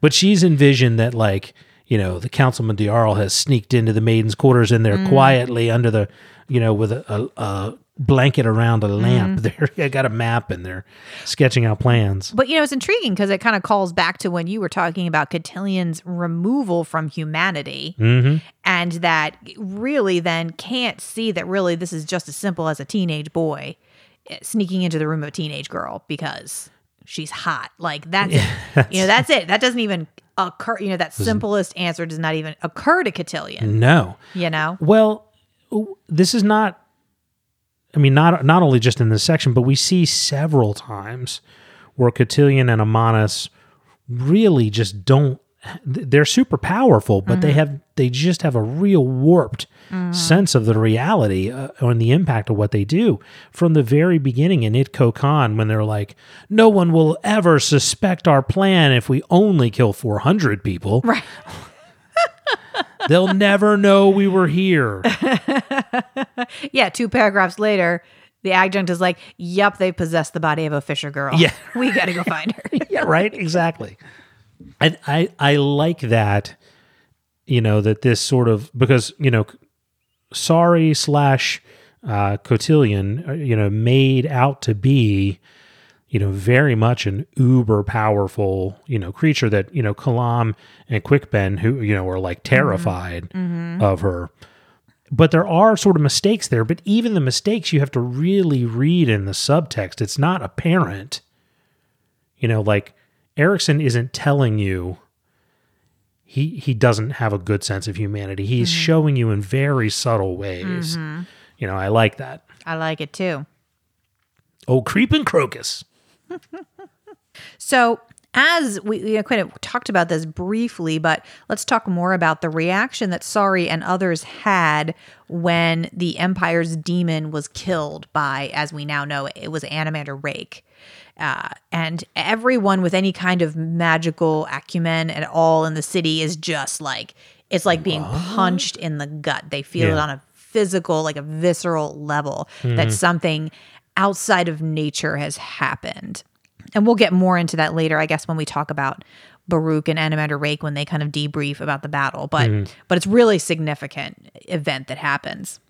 But she's envisioned that, like, you know, the councilman D'Arle has sneaked into the maiden's quarters in Mm. there quietly under the, you know, with a, a, a blanket around a Mm. lamp. They're got a map and they're sketching out plans. But you know, it's intriguing because it kind of calls back to when you were talking about Cotillions' removal from humanity, Mm-hmm. and that really then can't see that really this is just as simple as a teenage boy eh, sneaking into the room of a teenage girl because she's hot. Like that's it. you know, that's it. That doesn't even occur. You know, that simplest answer does not even occur to Cotillion. No. You know, Well, this is not. I mean, not not only just in this section, but we see several times where Cotillion and Ammanas really just don't. They're super powerful, but they have they just have a real warped sense of the reality uh, and the impact of what they do from the very beginning in Itko Kan when they're like, "No one will ever suspect our plan if we only kill four hundred people. right? They'll never know we were here." Yeah. Two paragraphs later. The adjunct is like, "Yup, they possessed the body of a Fisher girl. Yeah. we got to go find her." yeah, right. Exactly. And I I like that. You know that this sort of because you know, sorry slash uh, cotillion, uh, you know, made out to be, you know, very much an uber powerful, you know, creature that you know Kalam and Quick Ben, who you know are like mm-hmm. terrified mm-hmm. of her. But there are sort of mistakes there. But even the mistakes you have to really read in the subtext. It's not apparent. You know, like Erikson isn't telling you he he doesn't have a good sense of humanity. He's mm-hmm. showing you in very subtle ways. You know, I like that. I like it too. Oh, creeping crocus. So, as we, we kind of talked about this briefly, but let's talk more about the reaction that Sorry and others had when the Empire's demon was killed by, as we now know, it was Anomander Rake. Uh, and everyone with any kind of magical acumen at all in the city is just like, it's like being punched in the gut. They feel it on a physical, like a visceral level that something outside of nature has happened. And we'll get more into that later, I guess, when we talk about Baruk and Anomander Rake when they kind of debrief about the battle. But but it's really significant event that happens.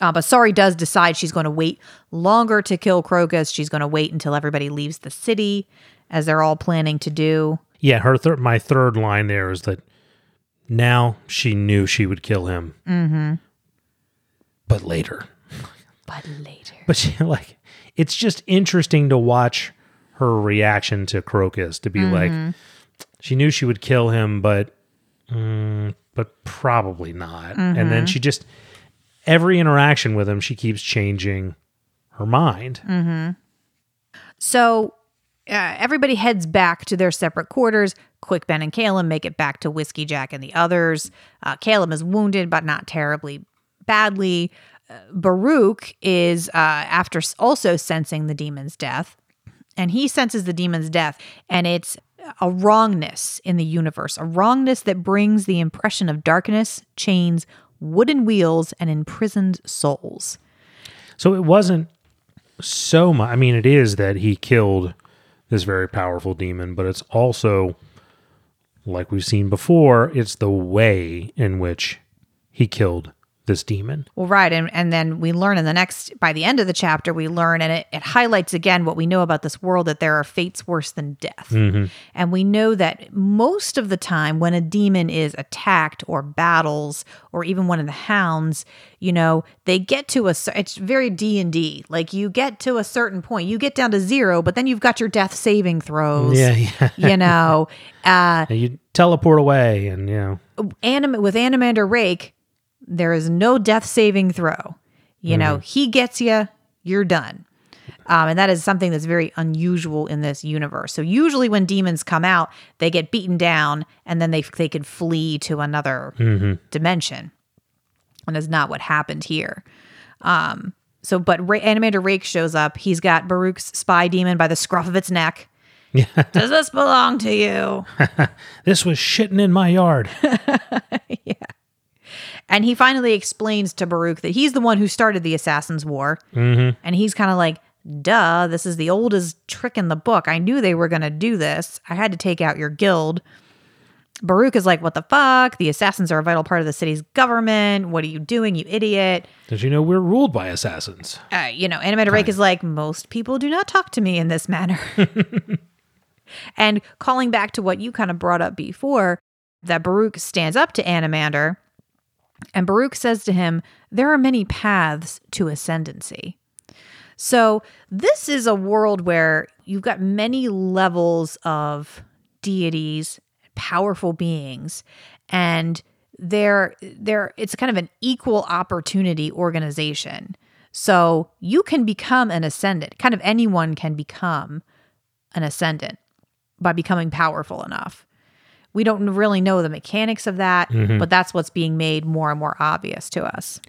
Uh, but Sorry does decide she's going to wait longer to kill Crokus. She's going to wait until everybody leaves the city, as they're all planning to do. Yeah, her third my third line there is that now she knew she would kill him. Mm-hmm. But later. But later. But she like it's just interesting to watch her reaction to Crokus to be like she knew she would kill him, but mm, but probably not. And then she just every interaction with him, she keeps changing her mind. So uh, everybody heads back to their separate quarters. Quick Ben and Kalam make it back to Whiskey Jack and the others. Uh, Kalam is wounded, but not terribly badly. Baruk is, uh, after also sensing the demon's death, and he senses the demon's death, and it's a wrongness in the universe, a wrongness that brings the impression of darkness, chains, wooden wheels, and imprisoned souls. So it wasn't so much. I mean, it is that he killed this very powerful demon, but it's also, like we've seen before, it's the way in which he killed this demon. Well, right. And, and then we learn in the next, by the end of the chapter, we learn, and it, it highlights again what we know about this world that there are fates worse than death. And we know that most of the time when a demon is attacked or battles, or even one of the hounds, you know, they get to a, it's very D&D. Like you get to a certain point, you get down to zero, but then you've got your death saving throws. Yeah, yeah. You know, uh, you teleport away, and you know, anim- with Anomander Rake, there is no death saving throw. You know, he gets you, you're done. Um, and that is something that's very unusual in this universe. So usually when demons come out, they get beaten down and then they they could flee to another dimension. And that's not what happened here. Um, so, but Ra- Anomander Rake shows up. He's got Baruk's spy demon by the scruff of its neck. Yeah. Does this belong to you? this was shitting in my yard. And he finally explains to Baruk that he's the one who started the Assassin's War. Mm-hmm. And he's kind of like, duh, this is the oldest trick in the book. I knew they were going to do this. I had to take out your guild. Baruk is like, what the fuck? The assassins are a vital part of the city's government. What are you doing, you idiot? Did you know we're ruled by assassins? Uh, you know, Anomander Rake is like, most people do not talk to me in this manner. and calling back to what you kind of brought up before, that Baruk stands up to Anomander, and Baruk says to him, There are many paths to ascendancy. So, this is a world where you've got many levels of deities, powerful beings, and they're, they're, it's kind of an equal opportunity organization. So, you can become an ascendant, kind of anyone can become an ascendant by becoming powerful enough. We don't really know the mechanics of that, but that's what's being made more and more obvious to us.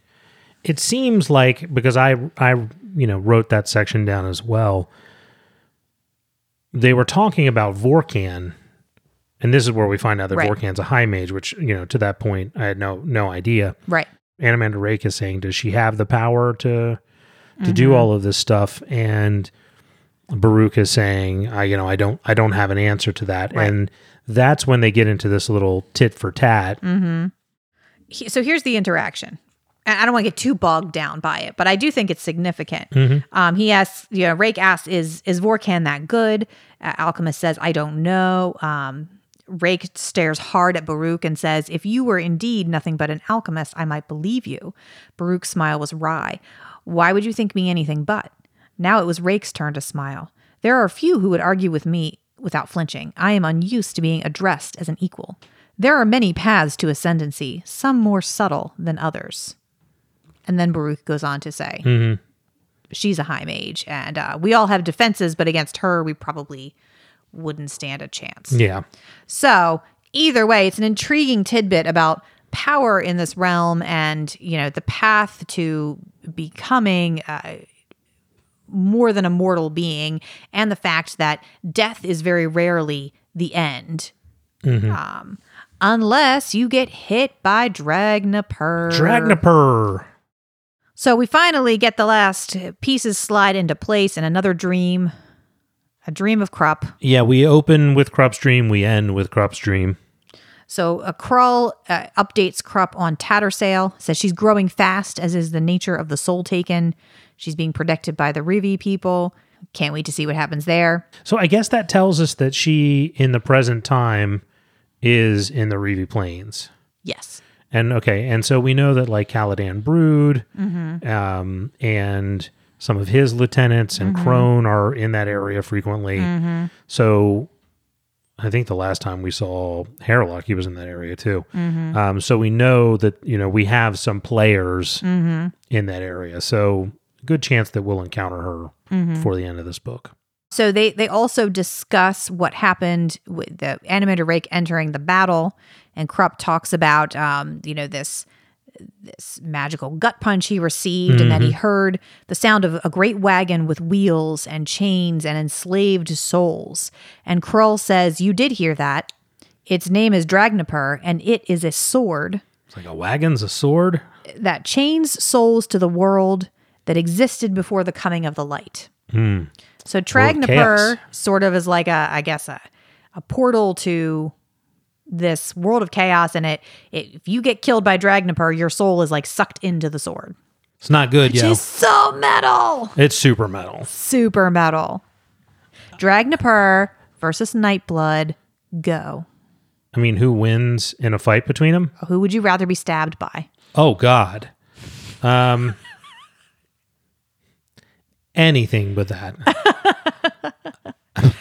It seems like because I I you know wrote that section down as well. They were talking about Vorcan, and this is where we find out that Right. Vorcan's a high mage, which you know to that point I had no no idea. Right. Anomander Rake is saying, does she have the power to to Mm-hmm. do all of this stuff? And Baruk is saying, I you know I don't I don't have an answer to that, Right. and that's when they get into this little tit for tat. He- so here's the interaction. I don't want to get too bogged down by it, but I do think it's significant. Um, he asks, you know, Rake asks, "Is is Vorcan that good?" Uh, Alchemist says, "I don't know." Um, Rake stares hard at Baruk and says, "If you were indeed nothing but an alchemist, I might believe you." Baruk's smile was wry. Why would you think me anything but? Now it was Rake's turn to smile. There are few who would argue with me without flinching. I am unused to being addressed as an equal. There are many paths to ascendancy, some more subtle than others. And then Baruk goes on to say, she's a high mage, and uh, we all have defenses, but against her, we probably wouldn't stand a chance. Yeah, So, either way, it's an intriguing tidbit about power in this realm and, you know, the path to becoming uh, more than a mortal being and the fact that death is very rarely the end. Um, unless you get hit by Dragnipur. Dragnipur. So we finally get the last pieces slide into place in another dream, a dream of Kruppe. Yeah, we open with Kruppe's dream, we end with Kruppe's dream. So a K'rul uh, updates Kruppe on Tattersail, says she's growing fast, as is the nature of the Soletaken. She's being protected by the Rhivi people. Can't wait to see what happens there. So I guess that tells us that she, in the present time, is in the Rhivi Plains. Yes. And okay, and so we know that like Caladan Brood mm-hmm. um, and some of his lieutenants and mm-hmm. Crone are in that area frequently. Mm-hmm. So I think the last time we saw Hairlock, he was in that area too. Um, so we know that you know we have some players in that area. So good chance that we'll encounter her before the end of this book. So they they also discuss what happened with the Anomander Rake entering the battle, and Kruppe talks about um, you know this this magical gut punch he received, and then he heard the sound of a great wagon with wheels and chains and enslaved souls. And K'rul says, You did hear that. Its name is Dragnipur, and it is a sword It's like a wagon's a sword. that chains souls to the world that existed before the coming of the light. So Dragnipur sort of is like a, I guess, a, a portal to this world of chaos. And it, it, if you get killed by Dragnipur, your soul is like sucked into the sword. It's not good, yo. She's so metal, It's super metal. super metal. Dragnipur versus Nightblood. Go. I mean, who wins in a fight between them? Who would you rather be stabbed by? Oh God. Um anything but that.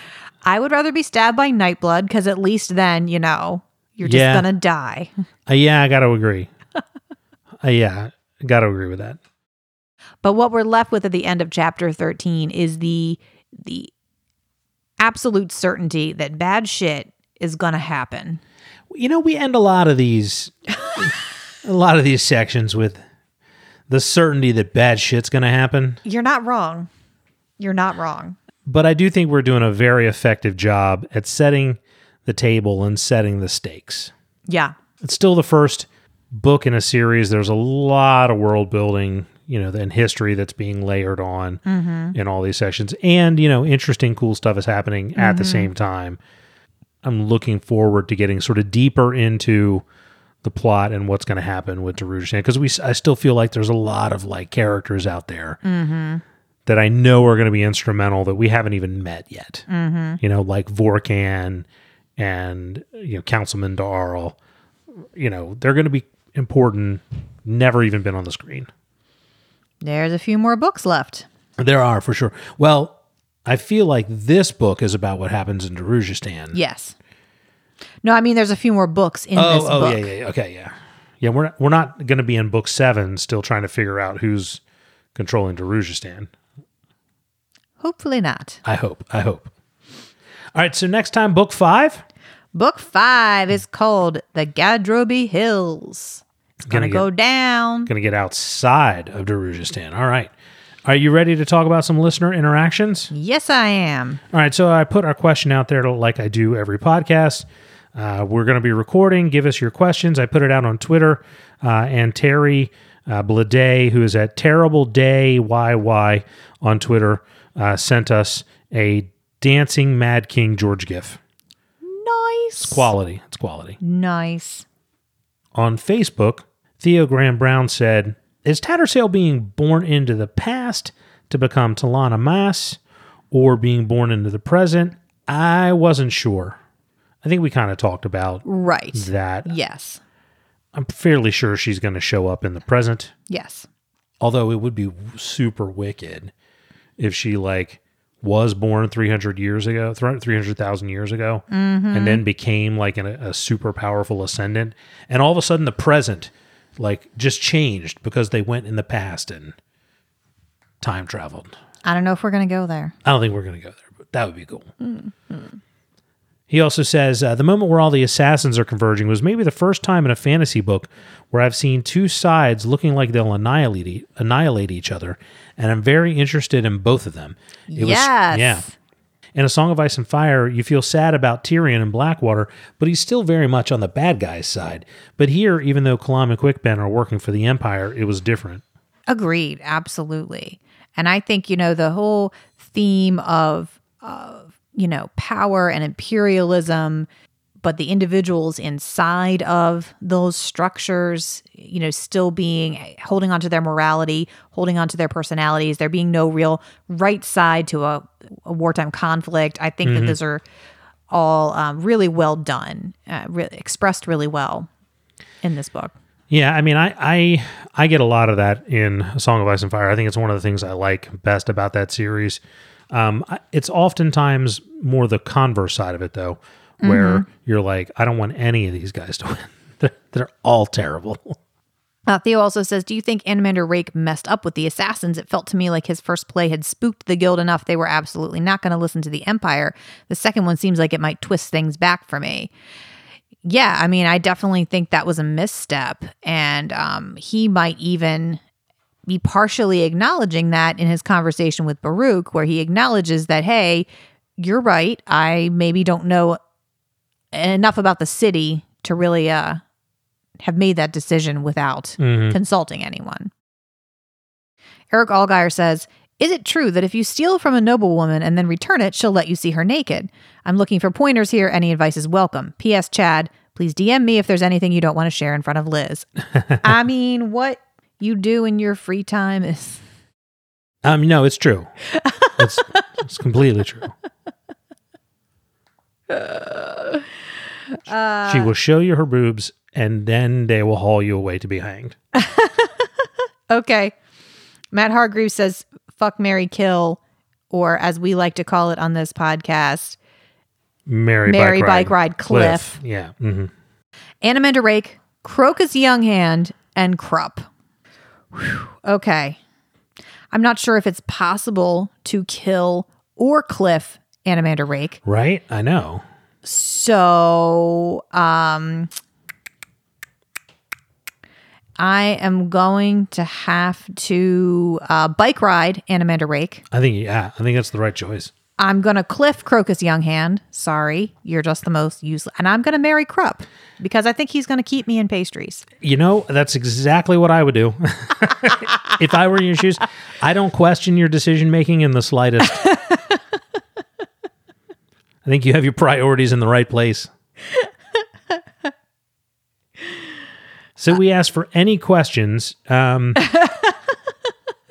I would rather be stabbed by Nightblood because at least then, you know, you're just Yeah. gonna die. Uh, yeah, I got to agree. uh, yeah, got to agree with that. But what we're left with at the end of chapter 13 is the the absolute certainty that bad shit is going to happen. You know, we end a lot of these a lot of these sections with the certainty that bad shit's going to happen, You're not wrong. You're not wrong. but I do think we're doing a very effective job at setting the table and setting the stakes. Yeah. it's still the first book in a series. There's a lot of world building, you know, and history that's being layered on mm-hmm. in all these sections. And, you know, interesting, cool stuff is happening at the mm-hmm. same time. I'm looking forward to getting sort of deeper into the plot and what's going to happen with Darujhistan because we, I still feel like there's a lot of like characters out there mm-hmm. that I know are going to be instrumental that we haven't even met yet. Mm-hmm. You know, like Vorkan and you know Councilman D'Arle you know, they're going to be important, never even been on the screen. There's a few more books left. There are for sure. Well, I feel like this book is about what happens in Darujhistan. Yes. No, I mean there's a few more books in Oh, this oh, book. yeah, yeah, yeah. Okay, yeah, yeah. We're not, we're not going to be in book seven, still trying to figure out who's controlling Darujhistan. Hopefully not. I hope. I hope. All right. So next time, book five. Book 5 is called The Gadrobi Hills. It's going to Gonna go down. Going to get outside of Darujhistan. All right. Are you ready to talk about some listener interactions? Yes, I am. All right, so I put our question out there like I do every podcast. Uh, we're going to be recording. Give us your questions. I put it out on Twitter. Uh, and Terry uh, Blade, who is at Terrible Day YY on Twitter, uh, sent us a Dancing Mad King George GIF. Nice. It's Quality. It's quality. Nice. On Facebook, Theo Graham Brown said, Is Tattersail being born into the past to become T'lan Imass or being born into the present? I wasn't sure. I think we kind of talked about Right. that. Yes. I'm fairly sure she's going to show up in the present, Yes. although it would be super wicked if she like was born 300 years ago 300,000 years ago mm-hmm. and then became like an, a super powerful ascendant and all of a sudden the present like just changed because they went in the past and time traveled I don't know if we're going to go there. I don't think we're going to go there, but that would be cool. Mm-hmm. He also says uh, the moment where all the assassins are converging was maybe the first time in a fantasy book where I've seen two sides looking like they'll annihilate e- annihilate each other, and I'm very interested in both of them. It yes. yeah. In A Song of Ice and Fire, you feel sad about Tyrion and Blackwater, but he's still very much on the bad guy's side. But here, even though Kalam and Quick Ben are working for the Empire, it was different. Agreed. Absolutely. And I think, you know, the whole theme of, of, you know, power and imperialism, but the individuals inside of those structures, you know, still being holding on to their morality, holding on to their personalities, there being no real right side to a, a wartime conflict. I think that those are all um, really well done, uh, re- expressed really well in this book. Yeah, I mean, I, I I get a lot of that in A Song of Ice and Fire. I think it's one of the things I like best about that series. Um, it's oftentimes more the converse side of it, though, where you're like, I don't want any of these guys to win. they're, they're all terrible. Uh, Theo also says, Do you think Anomander Rake messed up with the assassins? It felt to me like his first play had spooked the guild enough they were absolutely not going to listen to the Empire. The second one seems like it might twist things back for me. yeah, I mean, I definitely think that was a misstep. And um, he might even be partially acknowledging that in his conversation with Baruk, where he acknowledges that, hey, you're right. I maybe don't know enough about the city to really uh, have made that decision without Mhm. consulting anyone. Eric Allgeier says, Is it true that if you steal from a noblewoman and then return it, she'll let you see her naked? I'm looking for pointers here. Any advice is welcome. P.S. Chad, please DM me if there's anything you don't want to share in front of Liz. I mean, what you do in your free time is. Um, no, it's true. It's, it's completely true. she will show you her boobs, and then they will haul you away to be hanged. Okay. Matt Hargreaves says, fuck Mary Kill, or as we like to call it on this podcast, Mary, Mary bike, Bike Ride Cliff. Yeah. hmm Anomander Rake, Crokus Younghand, and Kruppe. Whew, Okay. I'm not sure if it's possible to kill or cliff Anomander Rake. Right? I know. So, um, I am going to have to uh, bike ride Anomander Rake. I think, yeah, I think that's the right choice. I'm going to cliff Crokus Younghand. Sorry, you're just the most useless. And I'm going to marry Kruppe because I think he's going to keep me in pastries. You know, that's exactly what I would do. if I were in your shoes, I don't question your decision making in the slightest. I think you have your priorities in the right place. So we asked for any questions. Um,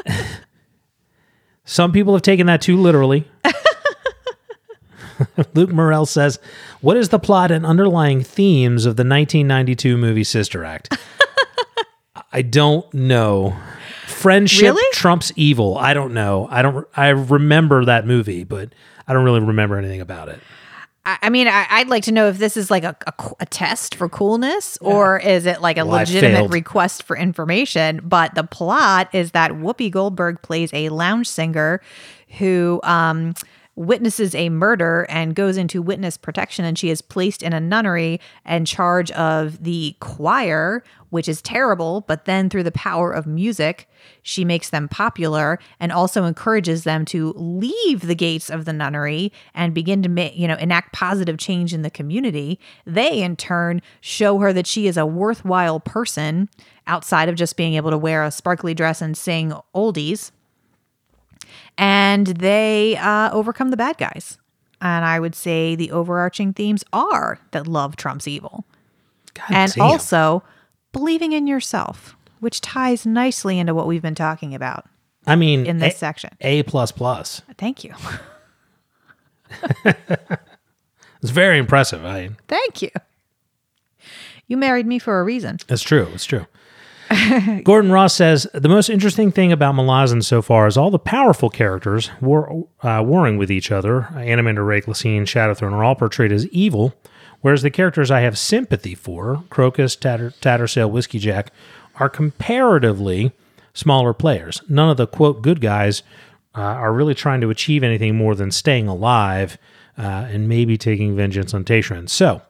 some people have taken that too literally. Luke Morell says, What is the plot and underlying themes of the 1992 movie Sister Act? I don't know. Friendship Really? trumps evil. I don't know. I don't. I remember that movie, but I don't really remember anything about it. I, mean, I, I'd like to know if this is like a, a, a test for coolness or is it like a Well, legitimate request for information. But the plot is that Whoopi Goldberg plays a lounge singer who um, witnesses a murder and goes into witness protection. And she is placed in a nunnery in charge of the choir, which is terrible. But then through the power of music, she makes them popular and also encourages them to leave the gates of the nunnery and begin to make, you know, enact positive change in the community. They in turn show her that she is a worthwhile person outside of just being able to wear a sparkly dress and sing oldies. And they uh, overcome the bad guys. And I would say the overarching themes are that love trumps evil God and damn. also believing in yourself, which ties nicely into what we've been talking about I mean, in this a, section. a plus plus. Thank you. It's very impressive. I. Thank you. You married me for a reason. It's true. It's true. Gordon Ross says the most interesting thing about Malazan so far is all the powerful characters war, uh, warring with each other. Anomander Rake, Laseen, Shadowthrone are all portrayed as evil, whereas the characters I have sympathy for, Crokus, Tatter, Tattersail, Whiskey Jack, are comparatively smaller players. None of the quote good guys uh, are really trying to achieve anything more than staying alive uh, and maybe taking vengeance on Tayschrenn. So,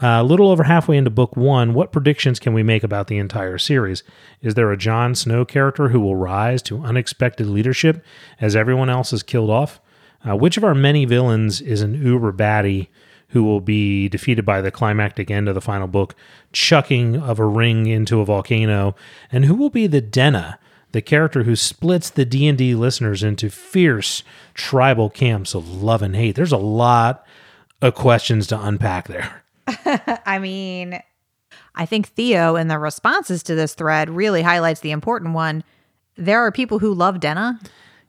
a little over halfway into book one, what predictions can we make about the entire series? Is there a Jon Snow character who will rise to unexpected leadership as everyone else is killed off? Uh, which of our many villains is an uber baddie who will be defeated by the climactic end of the final book, chucking of a ring into a volcano? And who will be the Denna, the character who splits the D&D listeners into fierce tribal camps of love and hate? There's a lot of questions to unpack there. I mean, I think Theo in the responses to this thread really highlights the important one. There are people who love Denna.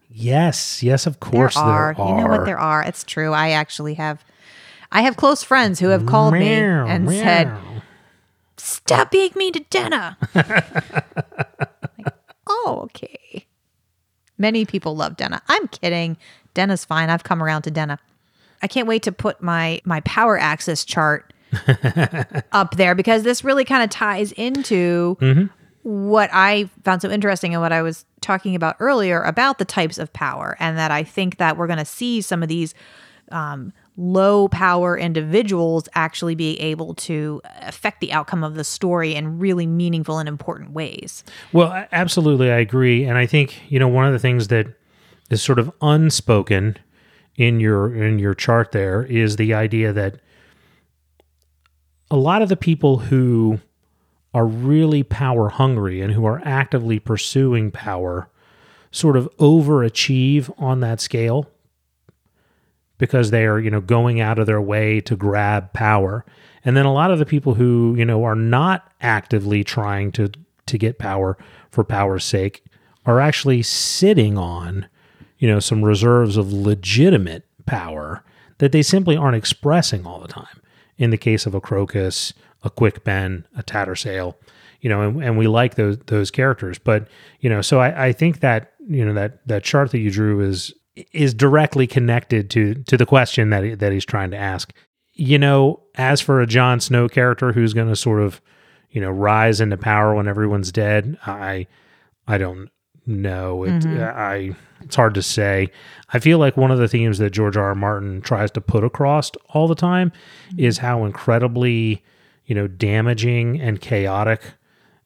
Yes, yes, of There course are. there are. You know what there are. It's true. I actually have I have close friends who have called me and meow. said, Stop being mean to Denna. Like, oh, okay. Many people love Denna. I'm kidding. Denna's fine. I've come around to Denna. I can't wait to put my my power axis chart up there because this really kind of ties into what I found so interesting and what I was talking about earlier about the types of power, and that I think that we're going to see some of these um, low power individuals actually be able to affect the outcome of the story in really meaningful and important ways. Well, absolutely, I agree, and I think you know one of the things that is sort of unspoken in your in your chart there is the idea that a lot of the people who are really power hungry and who are actively pursuing power sort of overachieve on that scale because they are, you know, going out of their way to grab power. And then a lot of the people who, you know, are not actively trying to to get power for power's sake are actually sitting on, you know, some reserves of legitimate power that they simply aren't expressing all the time. In the case of a Crocus, a Quick Ben, a Tattersail, you know, and, and we like those those characters. But you know, so I, I think that you know that that chart that you drew is is directly connected to to the question that he, that he's trying to ask. You know, as for a Jon Snow character who's going to sort of, you know, rise into power when everyone's dead, I I don't know. It, mm-hmm. I it's hard to say. I feel like one of the themes that George R. R. Martin tries to put across all the time mm-hmm. is how incredibly, you know, damaging and chaotic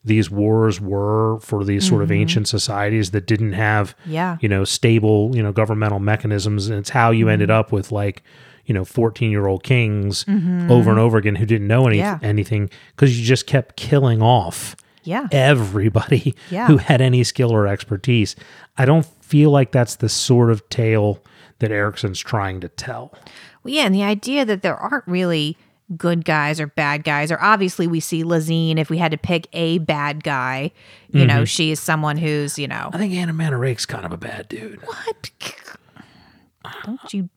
these wars were for these sort of mm-hmm. ancient societies that didn't have Yeah. you know stable you know governmental mechanisms and it's how you ended up with like you know 14 year old kings over and over again who didn't know any, Yeah. anything because you just kept killing off Yeah. everybody Yeah. who had any skill or expertise i don't feel like that's the sort of tale that Erikson's trying to tell Well, yeah, and the idea that there aren't really good guys or bad guys, or obviously we see Laseen, if we had to pick a bad guy, you know, mm-hmm. she is someone who's, you know, i think Anomander Rake's kind of a bad dude what? Don't you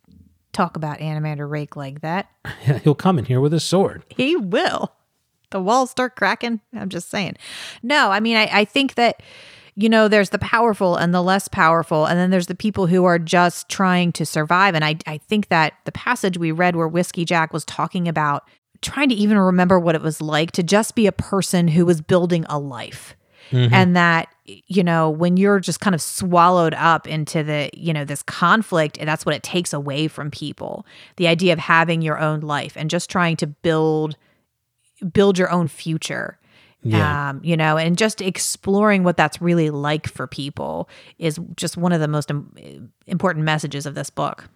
talk about Anomander Rake like that. Yeah, he'll come in here with his sword He will. The walls start cracking. I'm just saying. No, I mean, I, I think that, you know, there's the powerful and the less powerful. And then there's the people who are just trying to survive. And I, I think that the passage we read where Whiskey Jack was talking about trying to even remember what it was like to just be a person who was building a life. Mm-hmm. And that, you know, when you're just kind of swallowed up into the, you know, this conflict, that's what it takes away from people. The idea of having your own life and just trying to build build your own future. Yeah. Um, you know, and just exploring what that's really like for people is just one of the most im- important messages of this book.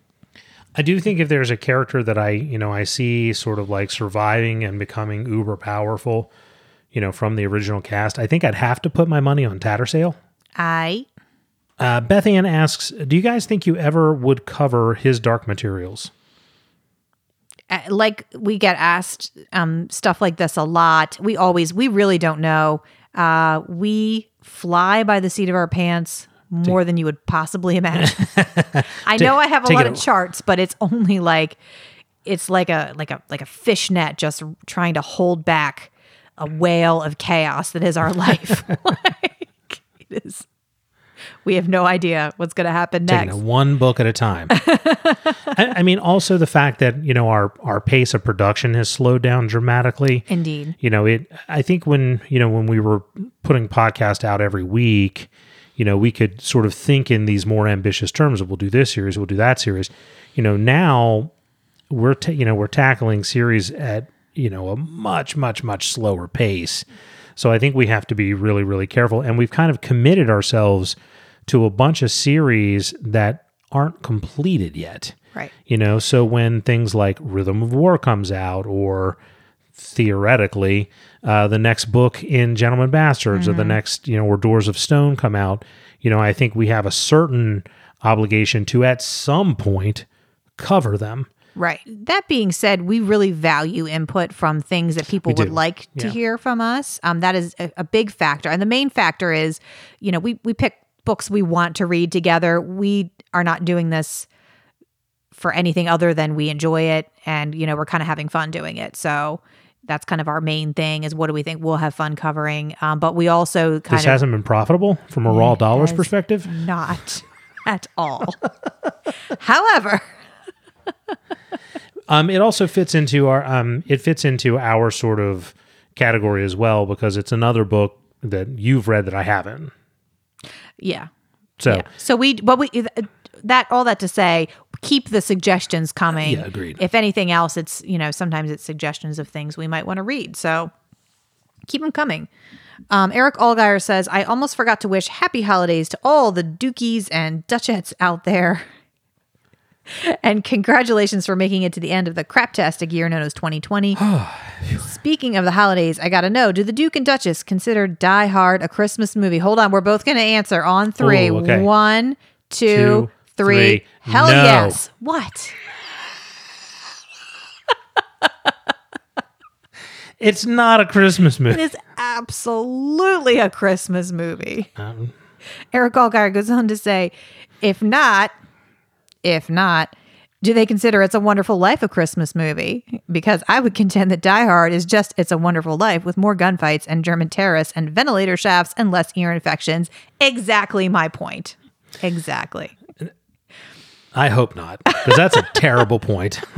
I do think if there's a character that I, you know, I see sort of like surviving and becoming uber powerful, you know, from the original cast, I think I'd have to put my money on Tattersail. I Uh, Beth Ann asks, "Do you guys think you ever would cover his Dark Materials?" Like we get asked um, stuff like this a lot. We always, we really don't know. Uh, we fly by the seat of our pants more than you would possibly imagine. I know I have a lot of charts, but it's only like it's like a like a like a fishnet just trying to hold back a whale of chaos that is our life. Like, it is. We have no idea what's going to happen Taking next. one book at a time. I, I mean, also the fact that you know our our pace of production has slowed down dramatically. Indeed. you know it i think when you know when we were putting podcast out every week you know we could sort of think in these more ambitious terms of we'll do this series we'll do that series you know now we're ta- you know we're tackling series at you know a much much much slower pace so i think we have to be really really careful and we've kind of committed ourselves to a bunch of series that aren't completed yet Right. you know so when things like rhythm of war comes out or theoretically uh, the next book in gentleman bastards or the next you know or doors of stone come out you know i think we have a certain obligation to at some point cover them Right. That being said, we really value input from things that people would do. like to Yeah. hear from us. Um, that is a, a big factor. And the main factor is, you know, we, we pick books we want to read together. We are not doing this for anything other than we enjoy it. And, you know, we're kind of having fun doing it. So that's kind of our main thing is what do we think we'll have fun covering. Um, but we also kind this of hasn't been profitable from a raw dollars perspective not at all. However, Um, it also fits into our um, it fits into our sort of category as well because it's another book that you've read that I haven't. Yeah. So Yeah. So we, but we, that all that to say, keep the suggestions coming. Yeah, agreed. If anything else, it's you know sometimes it's suggestions of things we might want to read. So keep them coming. Um, Eric Allgaier says, I almost forgot to wish happy holidays to all the Dukies and Duchettes out there. and congratulations for making it to the end of the craptastic year known as 2020. Speaking of the holidays, I gotta know do the Duke and Duchess consider Die Hard a Christmas movie? Hold on, we're both gonna answer on three. Ooh, okay. One, two, Two, three. three. Hell No. yes. What? It's not a Christmas It movie. is absolutely a Christmas movie. Um, Eric Allgaier goes on to say, if not, if not, do they consider It's a Wonderful Life a Christmas movie? Because I would contend that Die Hard is just It's a Wonderful Life with more gunfights and German terrorists and ventilator shafts and less ear infections. Exactly my point. Exactly. I hope not, because that's a terrible point.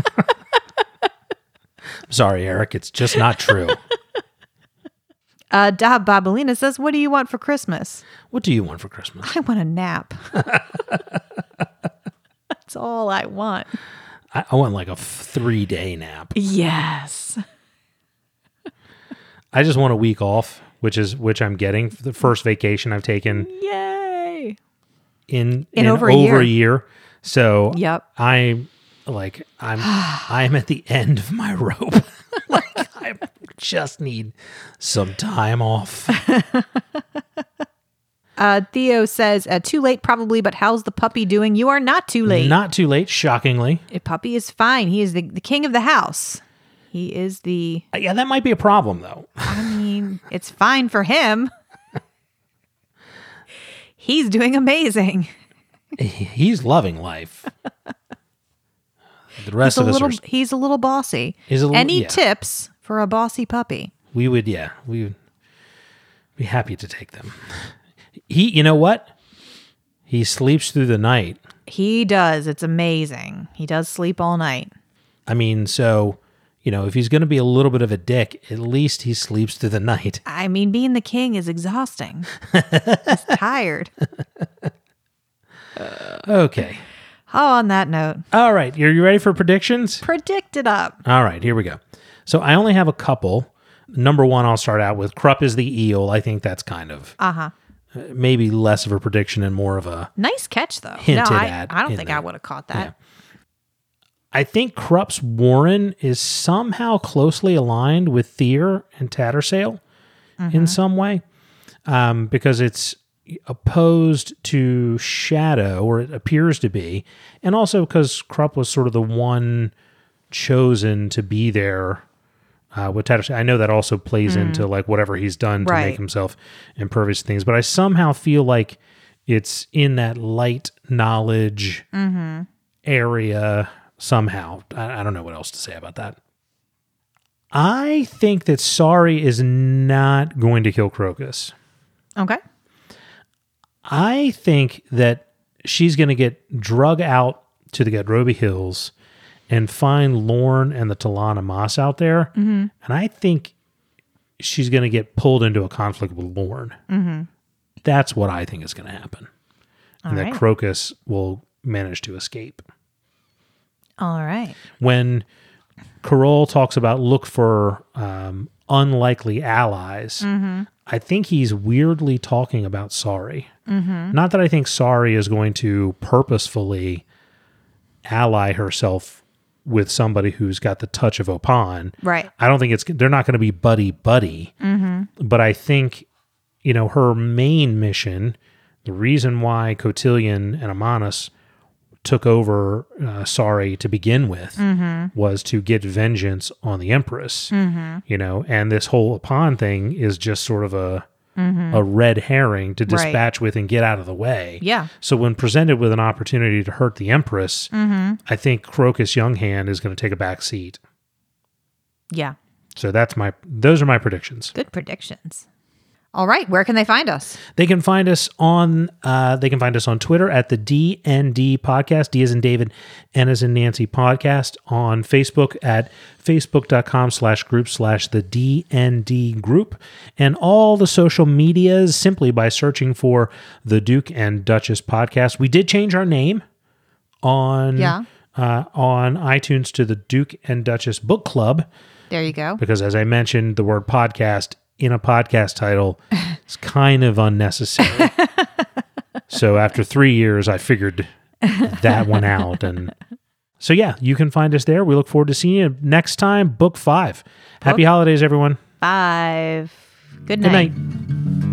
Sorry, Eric. It's just not true. Uh, Dab Babalina says, What do you want for Christmas? What do you want for Christmas? I want a nap. That's all I want. I, I want like a three day nap. Yes. I just want a week off, which is which I'm getting for the first vacation I've taken Yay. in In over a year. year. So Yep. I'm like I'm I'm at the end of my rope. like I just need some time off. Uh, Theo says, uh, too late probably, but how's the puppy doing? You are not too late. Not too late, shockingly. A puppy is fine. He is the, the king of the house. He is the, Uh, Yeah, that might be a problem though. I mean, it's fine for him. He's doing amazing. He's loving life. The rest He's a of us little, are. he's a little bossy. He's a little- Any yeah. tips for a bossy puppy? We would, yeah, we would be happy to take them. He, you know what? He sleeps through the night. He does. It's amazing. He does sleep all night. I mean, so you know, if he's going to be a little bit of a dick, at least he sleeps through the night. I mean, being the king is exhausting. He's tired. Okay. Oh, on that note, All right. Are you ready for predictions? predict it up. All right. Here we go. So I only have a couple. Number one, I'll start out with Kruppe is the eel. I think that's kind of Uh huh. Maybe less of a prediction and more of a. Nice catch, though. Hinted no, I, at I don't think there. I would have caught that. I think Kruppe's Warren is somehow closely aligned with Thyr and Tattersail in some way um, because it's opposed to Shadow, or it appears to be, and also because Kruppe was sort of the one chosen to be there uh, with Tattersail. I know that also plays into like whatever he's done to Right. make himself impervious to things, but I somehow feel like it's in that light knowledge area somehow. I, I don't know what else to say about that. I think that Sorry is not going to kill Crokus. Okay. I think that she's going to get drug out to the Gadrobi Hills and find Lorn and the T'lan Imass out there. Mm-hmm. And I think she's going to get pulled into a conflict with Lorn. Mm-hmm. That's what I think is going to happen. and that. Crokus will manage to escape. All right. when K'rul talks about look for um, unlikely allies, mm-hmm. I think he's weirdly talking about Sorry. Not that I think Sorry is going to purposefully ally herself with somebody who's got the touch of Oponn. Right. I don't think it's they're not going to be buddy buddy. Mm-hmm. But I think you know her main mission, the reason why Cotillion and Ammanas took over uh, Sorry to begin with mm-hmm. was to get vengeance on the Empress. Mm-hmm. You know, and this whole Opon thing is just sort of a Mm-hmm. a red herring to Right. dispatch with and get out of the way. Yeah. So when presented with an opportunity to hurt the Empress, mm-hmm. I think Crokus Younghand is going to take a back seat. Yeah. So that's my those are my predictions. Good predictions. All right. Where can they find us? They can find us on uh, they can find us on Twitter at the DND podcast, D as in David, N as in Nancy podcast, on Facebook at facebook.com slash group slash the DND group, and all the social medias simply by searching for the Duke and Duchess podcast. We did change our name on Yeah. uh, on iTunes to the Duke and Duchess Book Club There you go. because, as I mentioned, the word podcast in a podcast title is kind of unnecessary. so after three years, I figured that one out. And so, yeah, you can find us there. We look forward to seeing you next time, book five. Happy holidays, everyone. Five. Good Good night. night.